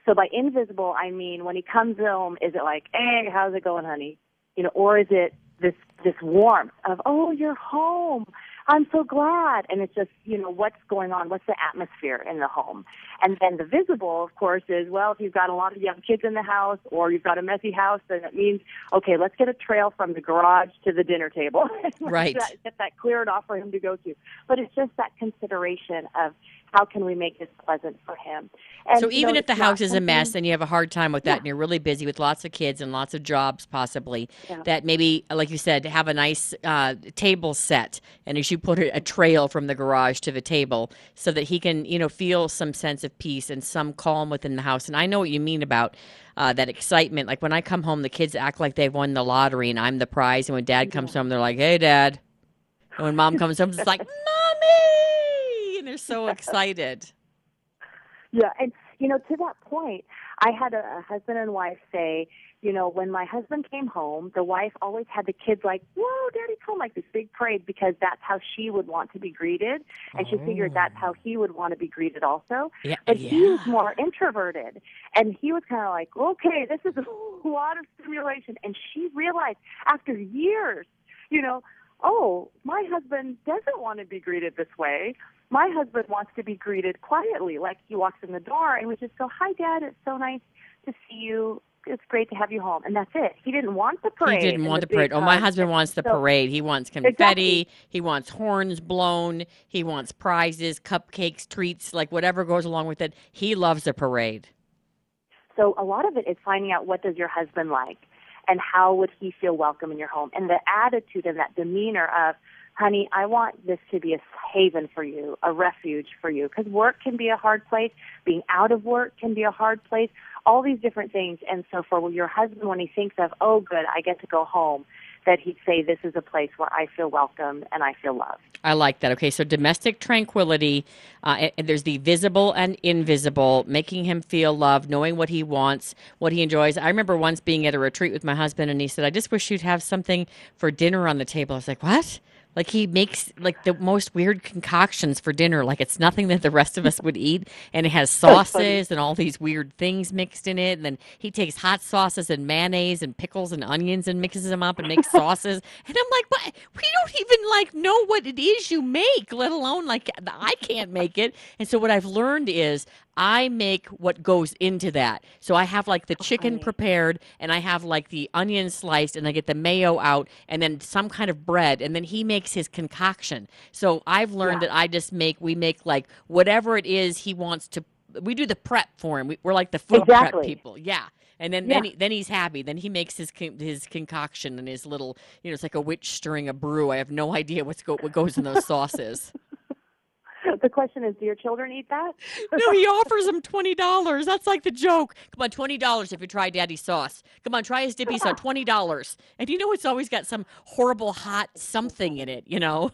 [SPEAKER 17] So by invisible, I mean when he comes home, is it like, hey, how's it going, honey? You know, or is it this this warmth of, oh, you're home. I'm so glad. And it's just, you know, what's going on? What's the atmosphere in the home? And then the visible, of course, is, well, if you've got a lot of young kids in the house or you've got a messy house, then it means, okay, let's get a trail from the garage to the dinner table.
[SPEAKER 2] Right.
[SPEAKER 17] Get that, that cleared off for him to go to. But it's just that consideration of how can we make this pleasant for him? And,
[SPEAKER 2] so
[SPEAKER 17] you
[SPEAKER 2] even
[SPEAKER 17] know,
[SPEAKER 2] if the house is a mess and you have a hard time with that
[SPEAKER 17] Yeah.
[SPEAKER 2] and you're really busy with lots of kids and lots of jobs possibly
[SPEAKER 17] Yeah.
[SPEAKER 2] that maybe like you said have a nice uh, table set and as you put it a trail from the garage to the table so that he can you know feel some sense of peace and some calm within the house and i know what you mean about uh, that excitement like when i come home the kids act like they've won the lottery and i'm the prize and when dad comes home they're like hey dad and when mom comes home it's like mommy they're so excited
[SPEAKER 17] Yeah, and you know, to that point, I had a, a husband and wife say, you know, when my husband came home, the wife always had the kids like, "Whoa, daddy's home!" like this big parade because that's how she would want to be greeted, and she figured that's how oh. he would want to be greeted also.
[SPEAKER 2] Yeah,
[SPEAKER 17] But he was more introverted, and he was kind of like, "Okay, this is a lot of stimulation," and she realized after years, you know, oh, my husband doesn't want to be greeted this way. My husband wants to be greeted quietly, like he walks in the door and we just go, "Hi, Dad. It's so nice to see you. It's great to have you home." And that's it. He didn't want the parade.
[SPEAKER 2] He didn't want the
[SPEAKER 17] big
[SPEAKER 2] parade. Oh, my husband wants the
[SPEAKER 17] So-
[SPEAKER 2] parade. He wants confetti.
[SPEAKER 17] Exactly.
[SPEAKER 2] He wants horns blown. He wants prizes, cupcakes, treats, like whatever goes along with it. He loves a parade.
[SPEAKER 17] So a lot of it is finding out what does your husband like and how would he feel welcome in your home? And the attitude and that demeanor of honey i want this to be a haven for you a refuge for you. Because work can be a hard place. Being out of work can be a hard place. All these different things. And so for your husband when he thinks of oh good i get to go home that he'd say this is a place where i feel welcome and i feel loved
[SPEAKER 2] I like that. Okay, so domestic tranquility. Uh, there's the visible and invisible, making him feel loved, knowing what he wants, what he enjoys. I remember once being at a retreat with my husband, and he said, "I just wish you'd have something for dinner on the table." I was like, "What?" Like he makes like the most weird concoctions for dinner. Like it's nothing that the rest of us would eat, and it has sauces and all these weird things mixed in it. And then he takes hot sauces and mayonnaise and pickles and onions and mixes them up and makes sauces. And I'm like, but we don't even like know what it is you make, let alone like I can't make it. And so what I've learned is I make what goes into that. So I have like the chicken prepared and I have like the onion sliced and I get the mayo out and then some kind of bread and then he makes his concoction. So I've learned
[SPEAKER 17] Yeah.
[SPEAKER 2] that I just make we make like whatever it is he wants to we do the prep for him. We, we're like the food prep people. Yeah. And then,
[SPEAKER 17] Yeah.
[SPEAKER 2] then, he, then he's happy. Then he makes his con- his concoction and his little, you know, it's like a witch stirring a brew. I have no idea what's go- what goes in those sauces.
[SPEAKER 17] The question is do your children eat that
[SPEAKER 2] no, he offers them twenty dollars. That's like the joke. Come on, twenty dollars if you try Daddy's sauce. Come on, try his dippy sauce. Twenty dollars. And you know it's always got some horrible hot something in it. You know,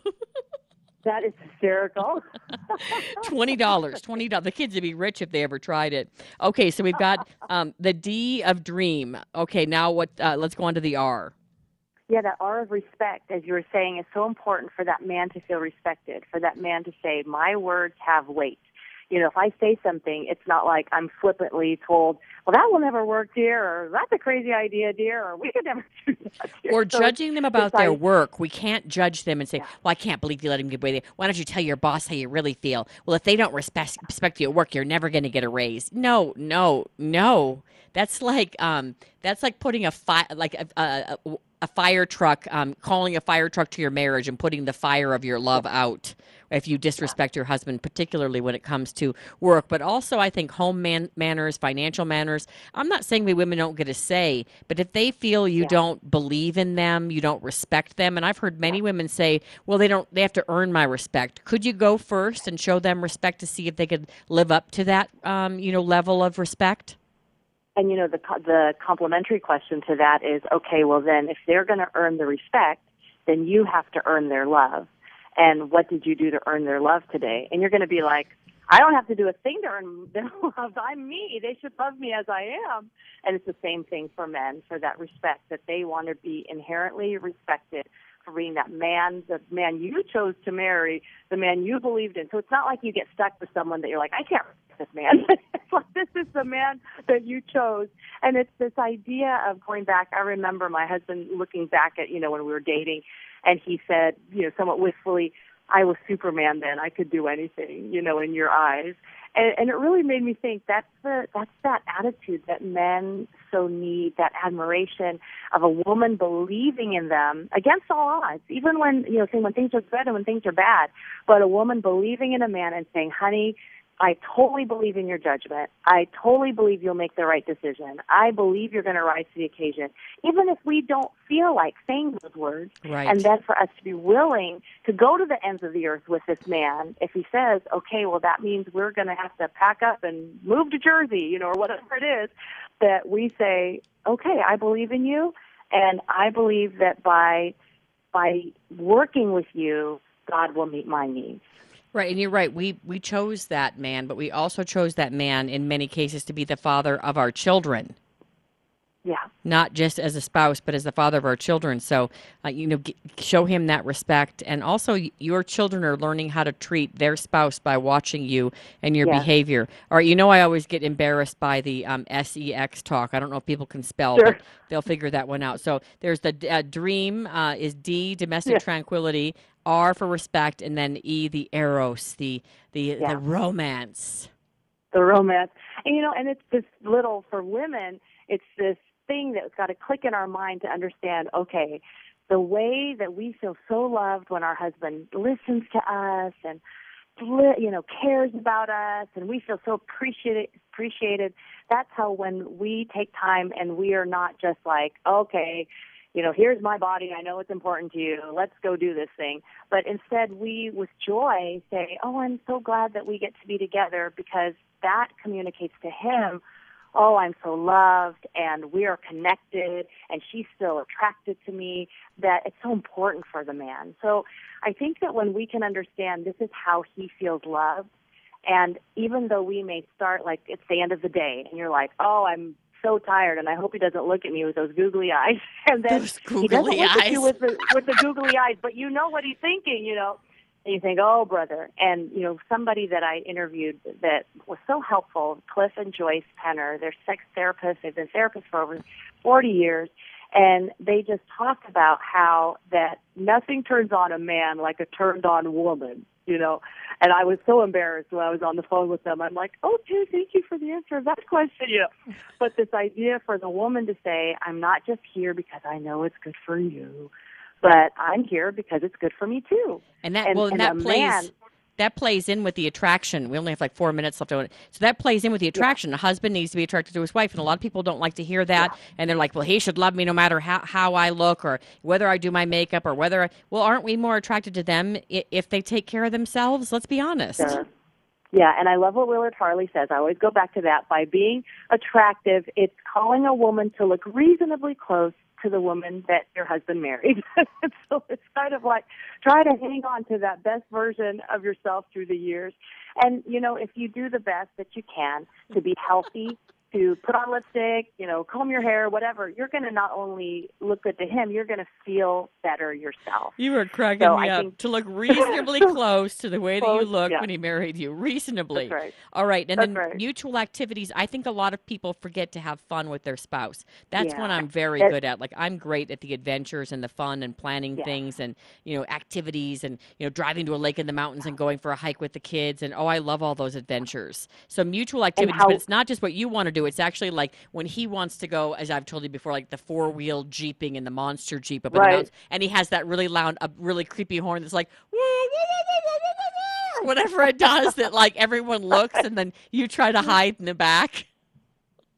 [SPEAKER 17] that is hysterical
[SPEAKER 2] twenty dollars. Twenty dollars. The kids would be rich if they ever tried it. Okay, so we've got um, the D of dream. Okay, now what? Uh, let's go on to the R.
[SPEAKER 17] Yeah, that R of respect, as you were saying, is so important for that man to feel respected, for that man to say, my words have weight. You know, if I say something, it's not like I'm flippantly told, well, that will never work, dear, or that's a crazy idea, dear, or we could never do that, dear.
[SPEAKER 2] or
[SPEAKER 17] So
[SPEAKER 2] judging them about their work. We can't judge them and say, "Well, I can't believe you let him get away." with it. Why don't you tell your boss how you really feel? Well, if they don't respect respect you at work, you're never going to get a raise. No, no, no. That's like um, that's like putting a fire like a, a, a, a fire truck, um, calling a fire truck to your marriage and putting the fire of your love out. If you disrespect your husband, particularly when it comes to work, but also I think home man- manners, financial manners. I'm not saying we women don't get a say, but if they feel you don't believe in them, you don't respect them, and I've heard many women say, "Well, they don't. They have to earn my respect." Could you go first and show them respect to see if they could live up to that, um, you know, level of respect?
[SPEAKER 17] And you know, the the complementary question to that is, okay, well then, if they're going to earn the respect, then you have to earn their love. And what did you do to earn their love today? And you're going to be like, I don't have to do a thing to earn their love. I'm me. They should love me as I am. And it's the same thing for men for that respect that they want to be inherently respected being that man, the man you chose to marry, the man you believed in. So it's not like you get stuck with someone that you're like, I can't this man. like this is the man that you chose. And it's this idea of going back. I remember my husband looking back at, you know, when we were dating and he said, you know, somewhat wistfully, I was Superman then. I could do anything, you know, in your eyes. And, and it really made me think that's the that's that attitude that men so need that admiration of a woman believing in them against all odds, even when you know saying when things are good and when things are bad, but a woman believing in a man and saying, "Honey, I totally believe in your judgment. I totally believe you'll make the right decision. I believe you're going to rise to the occasion, even if we don't feel like saying those words.
[SPEAKER 2] Right.
[SPEAKER 17] And then for us to be willing to go to the ends of the earth with this man, if he says, okay, well, that means we're going to have to pack up and move to Jersey, you know, or whatever it is, that we say, okay, I believe in you, and I believe that by by working with you, God will meet my needs.
[SPEAKER 2] Right, and you're right. We we chose that man, but we also chose that man in many cases to be the father of our children.
[SPEAKER 17] Yeah.
[SPEAKER 2] Not just as a spouse, but as the father of our children. So, uh, you know, g- show him that respect, and also y- your children are learning how to treat their spouse by watching you and your behavior. All right, you know, I always get embarrassed by the um, sex talk. I don't know if people can spell,
[SPEAKER 17] Sure.
[SPEAKER 2] but they'll figure that one out. So there's the uh, dream uh, is D domestic
[SPEAKER 17] Yeah.
[SPEAKER 2] tranquility, R for respect, and then E the eros, the the
[SPEAKER 17] Yeah.
[SPEAKER 2] the romance.
[SPEAKER 17] the romance. And you know, and it's this little for women, it's this thing that's got to click in our mind to understand, okay, the way that we feel so loved when our husband listens to us and you know cares about us and we feel so appreciated appreciated that's how when we take time and we are not just like okay you know here's my body i know it's important to you let's go do this thing. But instead we with joy say oh i'm so glad that we get to be together because that communicates to him oh i'm so loved and we are connected and she's still attracted to me that it's so important for the man. So i think that when we can understand this is how he feels loved and even though we may start like it's the end of the day and you're like oh i'm so tired and i hope he doesn't look at me with those googly eyes and then he doesn't look at you
[SPEAKER 2] eyes.
[SPEAKER 17] with the with the googly eyes but you know what he's thinking you know and you think, oh, brother. And, you know, somebody that I interviewed that was so helpful, Cliff and Joyce Penner, they're sex therapists. They've been therapists for over 40 years. And they just talked about how that nothing turns on a man like a turned on woman, you know. And I was so embarrassed when I was on the phone with them. I'm like, okay, thank you for the answer of that question, you know. But this idea for the woman to say, I'm not just here because I know it's good for you, but I'm here because it's good for me too.
[SPEAKER 2] And that well, and,
[SPEAKER 17] and
[SPEAKER 2] that plays
[SPEAKER 17] man-
[SPEAKER 2] that plays in with the attraction. We only have like four minutes left on it, so that plays in with the attraction. A husband needs to be attracted to his wife, and a lot of people don't like to hear that. And they're like, "Well, he should love me no matter how how I look, or whether I do my makeup, or whether." I, well, aren't we more attracted to them if they take care of themselves? Let's be honest.
[SPEAKER 17] Sure. Yeah, and I love what Willard Harley says. I always go back to that. By being attractive, it's calling a woman to look reasonably close to the woman that your husband married. so it's kind of like try to hang on to that best version of yourself through the years. And, you know, if you do the best that you can to be healthy, to put on lipstick, you know, comb your hair, whatever, you're going to not only look good to him, you're going to feel better yourself.
[SPEAKER 2] You were cracking
[SPEAKER 17] So
[SPEAKER 2] me
[SPEAKER 17] I
[SPEAKER 2] up
[SPEAKER 17] think-
[SPEAKER 2] to look reasonably close to the way that you looked
[SPEAKER 17] yeah.
[SPEAKER 2] when he married you. Reasonably.
[SPEAKER 17] That's right.
[SPEAKER 2] All right. And
[SPEAKER 17] That's
[SPEAKER 2] then
[SPEAKER 17] right.
[SPEAKER 2] mutual activities. I think a lot of people forget to have fun with their spouse. That's
[SPEAKER 17] Yeah.
[SPEAKER 2] what I'm very good at. Like I'm great at the adventures and the fun and planning
[SPEAKER 17] Yeah.
[SPEAKER 2] things and, you know, activities and, you know, driving to a lake in the mountains and going for a hike with the kids. And oh, I love all those adventures. So mutual activities,
[SPEAKER 17] how-
[SPEAKER 2] but it's not just what you want to do do. It's actually like when he wants to go, as I've told you before, like the four wheel jeeping and the monster jeep up right. in the mountains, and he has that really loud, a really creepy horn that's like whatever it does that like everyone looks, and then you try to hide in the back.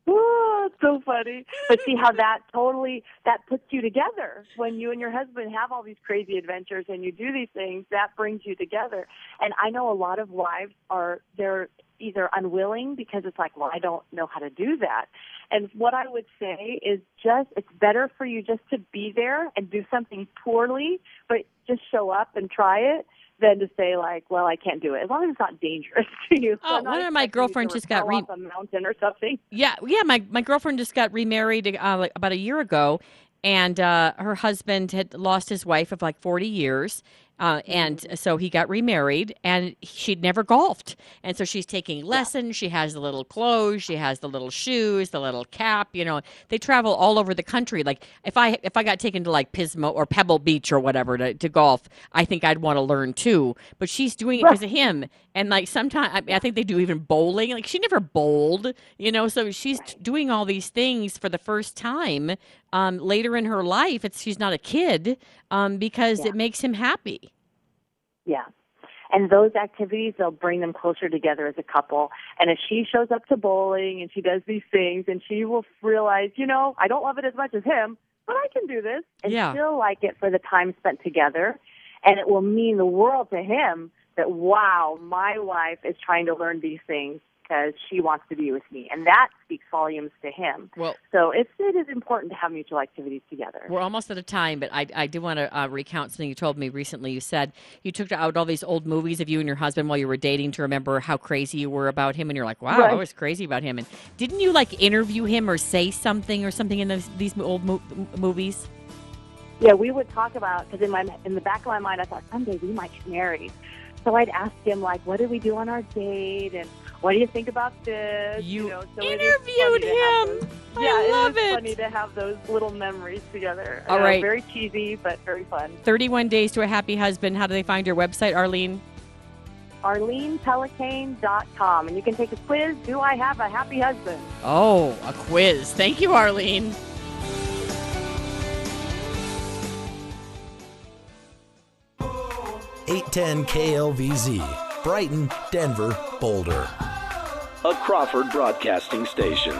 [SPEAKER 17] It's so funny. But see how that totally that puts you together when you and your husband have all these crazy adventures and you do these things. That brings you together. And I know a lot of wives are they're either unwilling because it's like, well, I don't know how to do that. And what I would say is just it's better for you just to be there and do something poorly, but just show up and try it than to say like, well, I can't do it as long as it's not dangerous to you. So
[SPEAKER 2] Oh,
[SPEAKER 17] I'm not
[SPEAKER 2] one of my
[SPEAKER 17] expecting you to
[SPEAKER 2] girlfriends just got re-
[SPEAKER 17] off a mountain or something.
[SPEAKER 2] Yeah, yeah. My my girlfriend just got remarried uh, like about a year ago, and uh, her husband had lost his wife of like forty years. Uh, and so he got remarried, and she'd never golfed, and so she's taking lessons. She has the little clothes, she has the little shoes, the little cap. You know, they travel all over the country. Like if I if I got taken to like Pismo or Pebble Beach or whatever to, to golf, I think I'd want to learn too. But she's doing it because of him, and like sometimes I, I think they do even bowling. Like she never bowled, you know, so she's doing all these things for the first time um, later in her life. It's she's not a kid um, because it makes him happy.
[SPEAKER 17] Yeah. And those activities, they'll bring them closer together as a couple. And if she shows up to bowling and she does these things, and she will realize, you know, I don't love it as much as him, but I can do this and
[SPEAKER 2] Yeah.
[SPEAKER 17] still like it for the time spent together. And it will mean the world to him that, wow, my wife is trying to learn these things because she wants to be with me. And that speaks volumes to him.
[SPEAKER 2] Well,
[SPEAKER 17] So it's, it is important to have mutual activities together.
[SPEAKER 2] We're almost out of time, but I, I do want to uh, recount something you told me recently. You said you took out all these old movies of you and your husband while you were dating to remember how crazy you were about him, and you're like, "Wow, I was crazy about him." And didn't you like interview him or say something or something in those, these old mo- movies?
[SPEAKER 17] Yeah, we would talk about because in my in the back of my mind, I thought someday we might get married. So I'd ask him like, "What did we do on our date?" and "What do you think about this?"
[SPEAKER 2] You
[SPEAKER 17] know, so it is
[SPEAKER 2] interviewed
[SPEAKER 17] funny to have
[SPEAKER 2] him.
[SPEAKER 17] those-
[SPEAKER 2] I
[SPEAKER 17] yeah,
[SPEAKER 2] love
[SPEAKER 17] it is
[SPEAKER 2] it.
[SPEAKER 17] funny to have those little memories together.
[SPEAKER 2] All
[SPEAKER 17] Uh,
[SPEAKER 2] right.
[SPEAKER 17] very cheesy but very fun.
[SPEAKER 2] 31 Days to a Happy Husband. How do they find your website, Arlene?
[SPEAKER 17] ArlenePellicane.com, and you can take a quiz. Do I have a happy husband?
[SPEAKER 2] Oh, a quiz. Thank you, Arlene.
[SPEAKER 13] Eight ten KLVZ, Brighton, Denver, Boulder.
[SPEAKER 18] A Crawford Broadcasting Station.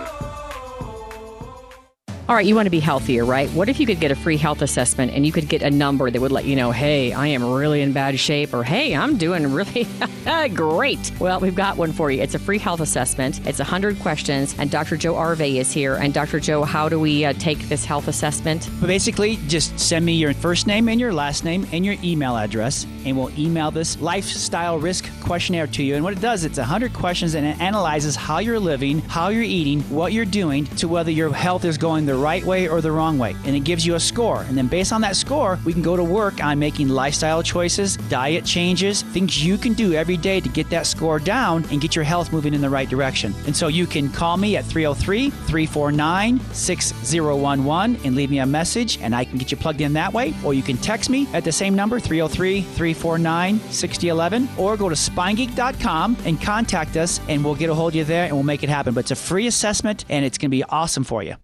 [SPEAKER 2] All right, you want to be healthier, right? What if you could get a free health assessment and you could get a number that would let you know, hey, I am really in bad shape, or hey, I'm doing really great? Well, we've got one for you. It's a free health assessment. It's 100 questions, and Dr. Joe Arve is here. And Dr. Joe, how do we uh, take this health assessment?
[SPEAKER 19] Basically, just send me your first name and your last name and your email address, and we'll email this lifestyle risk questionnaire to you. And what it does, it's 100 questions and it analyzes how you're living, how you're eating, what you're doing to whether your health is going the right way or the wrong way. And it gives you a score. And then based on that score, we can go to work on making lifestyle choices, diet changes, things you can do every day to get that score down and get your health moving in the right direction. And so you can call me at 303 349 6011 and leave me a message, and I can get you plugged in that way. Or you can text me at the same number, 303 349 6011, or go to spinegeek.com and contact us, and we'll get a hold of you there and we'll make it happen. But it's a free assessment, and it's going to be awesome for you.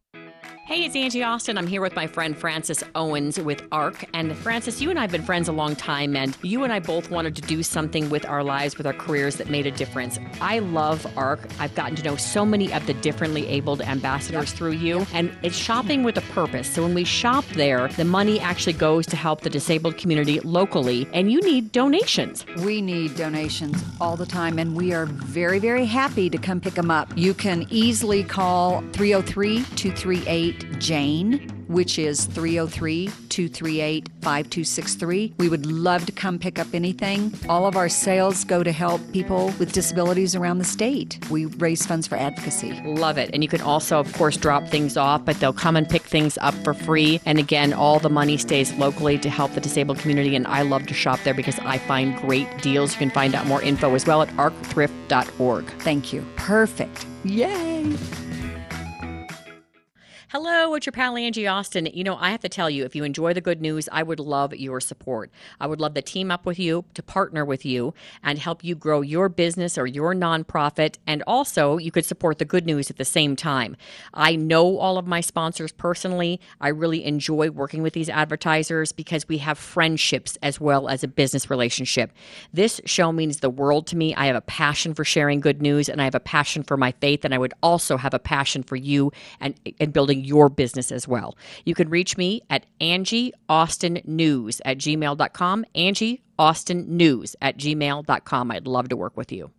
[SPEAKER 2] Hey, it's Angie Austin. I'm here with my friend Francis Owens with ARC. And Francis, you and I have been friends a long time, and you and I both wanted to do something with our lives, with our careers that made a difference. I love ARC. I've gotten to know so many of the differently abled ambassadors through you, and it's shopping with a purpose. So when we shop there, the money actually goes to help the disabled community locally, and you need donations.
[SPEAKER 20] We need donations all the time, and we are very, very happy to come pick them up. You can easily call 303 238 Jane. Which is 303 238 5263. We would love to come pick up anything. All of our sales go to help people with disabilities around the state. We raise funds for advocacy.
[SPEAKER 2] Love it. And you can also, of course, drop things off, but they'll come and pick things up for free. And again, all the money stays locally to help the disabled community. And I love to shop there because I find great deals. You can find out more info as well at arcthrift.org.
[SPEAKER 20] Thank you. Perfect. Yay!
[SPEAKER 2] Hello, it's your pal Angie Austin. You know, I have to tell you, if you enjoy the good news, I would love your support. I would love to team up with you, to partner with you, and help you grow your business or your nonprofit. And also, you could support the good news at the same time. I know all of my sponsors personally. I really enjoy working with these advertisers because we have friendships as well as a business relationship. This show means the world to me. I have a passion for sharing good news, and I have a passion for my faith, and I would also have a passion for you and, and building your business as well. You can reach me at Angie Austin News at gmail.com. Angie Austin News at gmail.com. I'd love to work with you.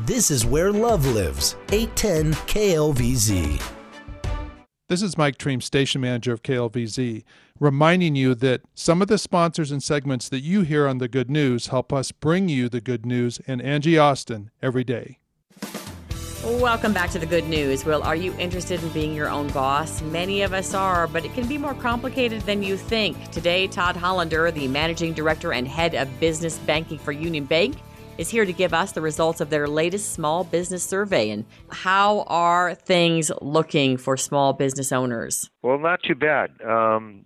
[SPEAKER 13] This is where love lives. 810 KLVZ.
[SPEAKER 21] This is Mike Treem, station manager of KLVZ, reminding you that some of the sponsors and segments that you hear on the good news help us bring you the good news and Angie Austin every day.
[SPEAKER 2] Welcome back to the good news. Well, are you interested in being your own boss? Many of us are, but it can be more complicated than you think. Today, Todd Hollander, the managing director and head of business banking for Union Bank, is here to give us the results of their latest small business survey. And how are things looking for small business owners?
[SPEAKER 22] Well, not too bad. Um,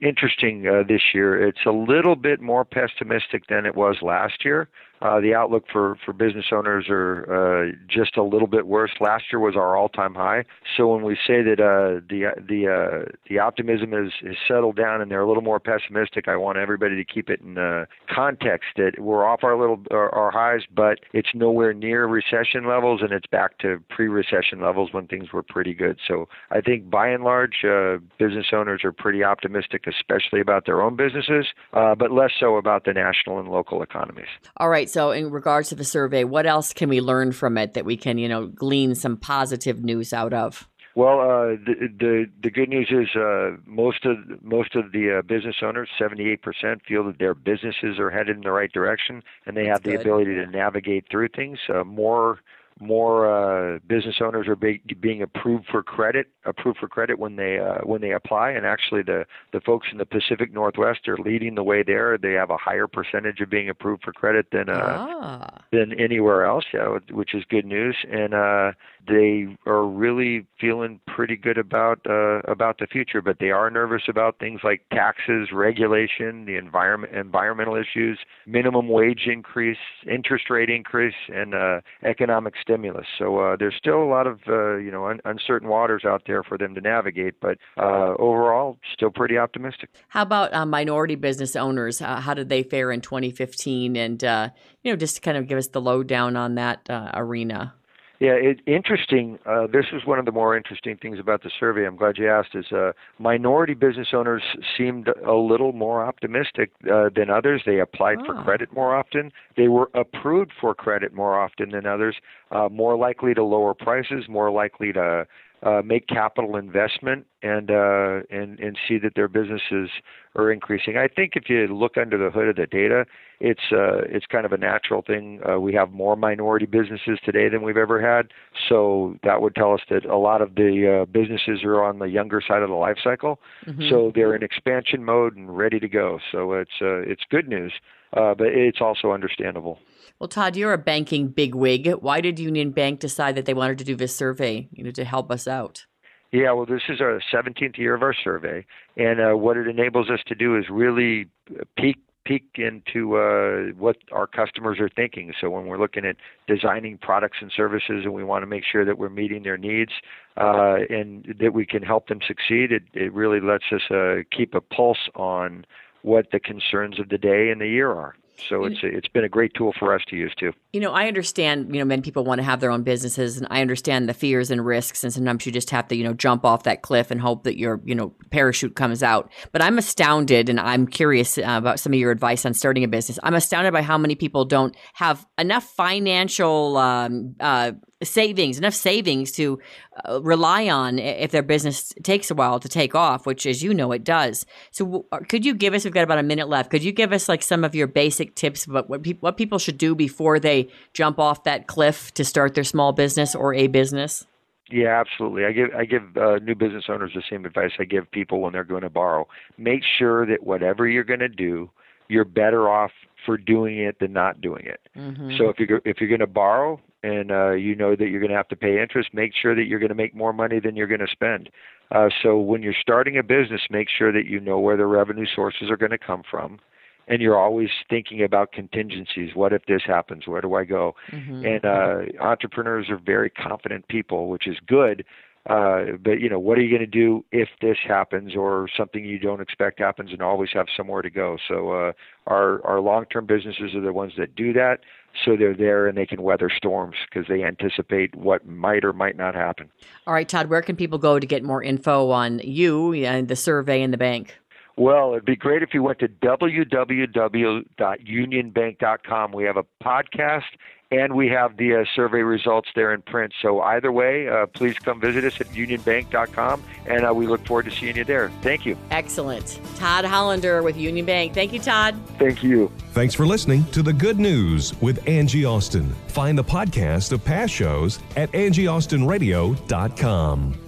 [SPEAKER 22] interesting uh, this year. It's a little bit more pessimistic than it was last year. Uh, the outlook for, for business owners are uh, just a little bit worse. Last year was our all-time high. So when we say that uh, the the uh, the optimism is, is settled down and they're a little more pessimistic, I want everybody to keep it in uh, context that we're off our little our, our highs, but it's nowhere near recession levels, and it's back to pre-recession levels when things were pretty good. So I think by and large, business owners are pretty optimistic, especially about their own businesses, but less so about the national and local economies.
[SPEAKER 2] All right. So, in regards to the survey, what else can we learn from it that we can, you know, glean some positive news out of?
[SPEAKER 22] Well, uh, the, the the good news is uh, most of most of the uh, business owners, 78%, feel that their businesses are headed in the right direction, and they
[SPEAKER 2] That's
[SPEAKER 22] have the
[SPEAKER 2] good.
[SPEAKER 22] ability to navigate through things. Uh, more more uh, business owners are be, being approved for credit, approved for credit when they uh, when they apply, and actually the the folks in the Pacific Northwest are leading the way there. They have a higher percentage of being approved for credit than uh,
[SPEAKER 2] Ah.
[SPEAKER 22] than anywhere else, yeah, which is good news. And uh, they are really feeling pretty good about uh, about the future, but they are nervous about things like taxes, regulation, the environment, environmental issues, minimum wage increase, interest rate increase, and uh, economic stimulus. So uh, there's still a lot of uh, you know un- uncertain waters out there for them to navigate, but uh, overall, still pretty optimistic.
[SPEAKER 2] How about uh, minority business owners? How did they fare in 2015? And, you know, just to kind of give us the lowdown on that arena.
[SPEAKER 22] Yeah, it, interesting. Uh, this is one of the more interesting things about the survey. I'm glad you asked. Is uh, minority business owners seemed a little more optimistic uh, than others. They applied for
[SPEAKER 2] Ah.
[SPEAKER 22] credit more often. They were approved for credit more often than others. Uh, more likely to lower prices. More likely to uh, make capital investment and uh, and and see that their businesses are increasing. I think if you look under the hood of the data, it's uh, it's kind of a natural thing. Uh, we have more minority businesses today than we've ever had, so that would tell us that a lot of the uh, businesses are on the younger side of the life cycle.
[SPEAKER 2] Mhm.
[SPEAKER 22] So they're in expansion mode and ready to go. So it's uh, it's good news, uh, but it's also understandable.
[SPEAKER 2] Well, Todd, you're a banking bigwig. Why did Union Bank decide that they wanted to do this survey, you know, to help us out?
[SPEAKER 22] Yeah, well, this is our 17th year of our survey, and uh, what it enables us to do is really peek peek into uh, what our customers are thinking. So when we're looking at designing products and services, and we want to make sure that we're meeting their needs uh, and that we can help them succeed, it, it really lets us uh, keep a pulse on what the concerns of the day and the year are. So it's it's been a great tool for us to use too.
[SPEAKER 2] You know, I understand, you know, many people want to have their own businesses and I understand the fears and risks and sometimes you just have to, you know, jump off that cliff and hope that your, you know, parachute comes out. But I'm astounded and I'm curious uh, about some of your advice on starting a business. I'm astounded by how many people don't have enough financial um, uh, savings, enough savings to uh, rely on if their business takes a while to take off, which as you know it does. So w- uh, could you give us we've got about a minute left. Could you give us like some of your basic tips about what peop what people should do before they jump off that cliff to start their small business or a business?
[SPEAKER 22] Yeah, absolutely. I give I give uh, new business owners the same advice I give people when they're going to borrow. Make sure that whatever you're going to do, you're better off for doing it than not doing it.
[SPEAKER 2] Mhm.
[SPEAKER 22] So if you're if you're going to borrow and uh, you know that you're going to have to pay interest, make sure that you're going to make more money than you're going to spend. Uh, so when you're starting a business, make sure that you know where the revenue sources are going to come from, and you're always thinking about contingencies. What if this happens? Where do I go?
[SPEAKER 2] Mhm.
[SPEAKER 22] And uh, entrepreneurs are very confident people, which is good. Uh, but you know, what are you going to do if this happens or something you don't expect happens, and always have somewhere to go. So uh, our our long-term businesses are the ones that do that. So they're there and they can weather storms because they anticipate what might or might not happen.
[SPEAKER 2] All right, Todd, where can people go to get more info on you and the survey and the bank?
[SPEAKER 22] Well, it'd be great if you went to www.unionbank.com. We have a podcast and we have the uh, survey results there in print. So either way, uh, please come visit us at unionbank.com, and uh, we look forward to seeing you there. Thank you.
[SPEAKER 2] Excellent. Todd Hollander with Union Bank. Thank you, Todd.
[SPEAKER 22] Thank you.
[SPEAKER 1] Thanks for listening to The Good News with Angie Austin. Find the podcast of past shows at angieaustinradio.com.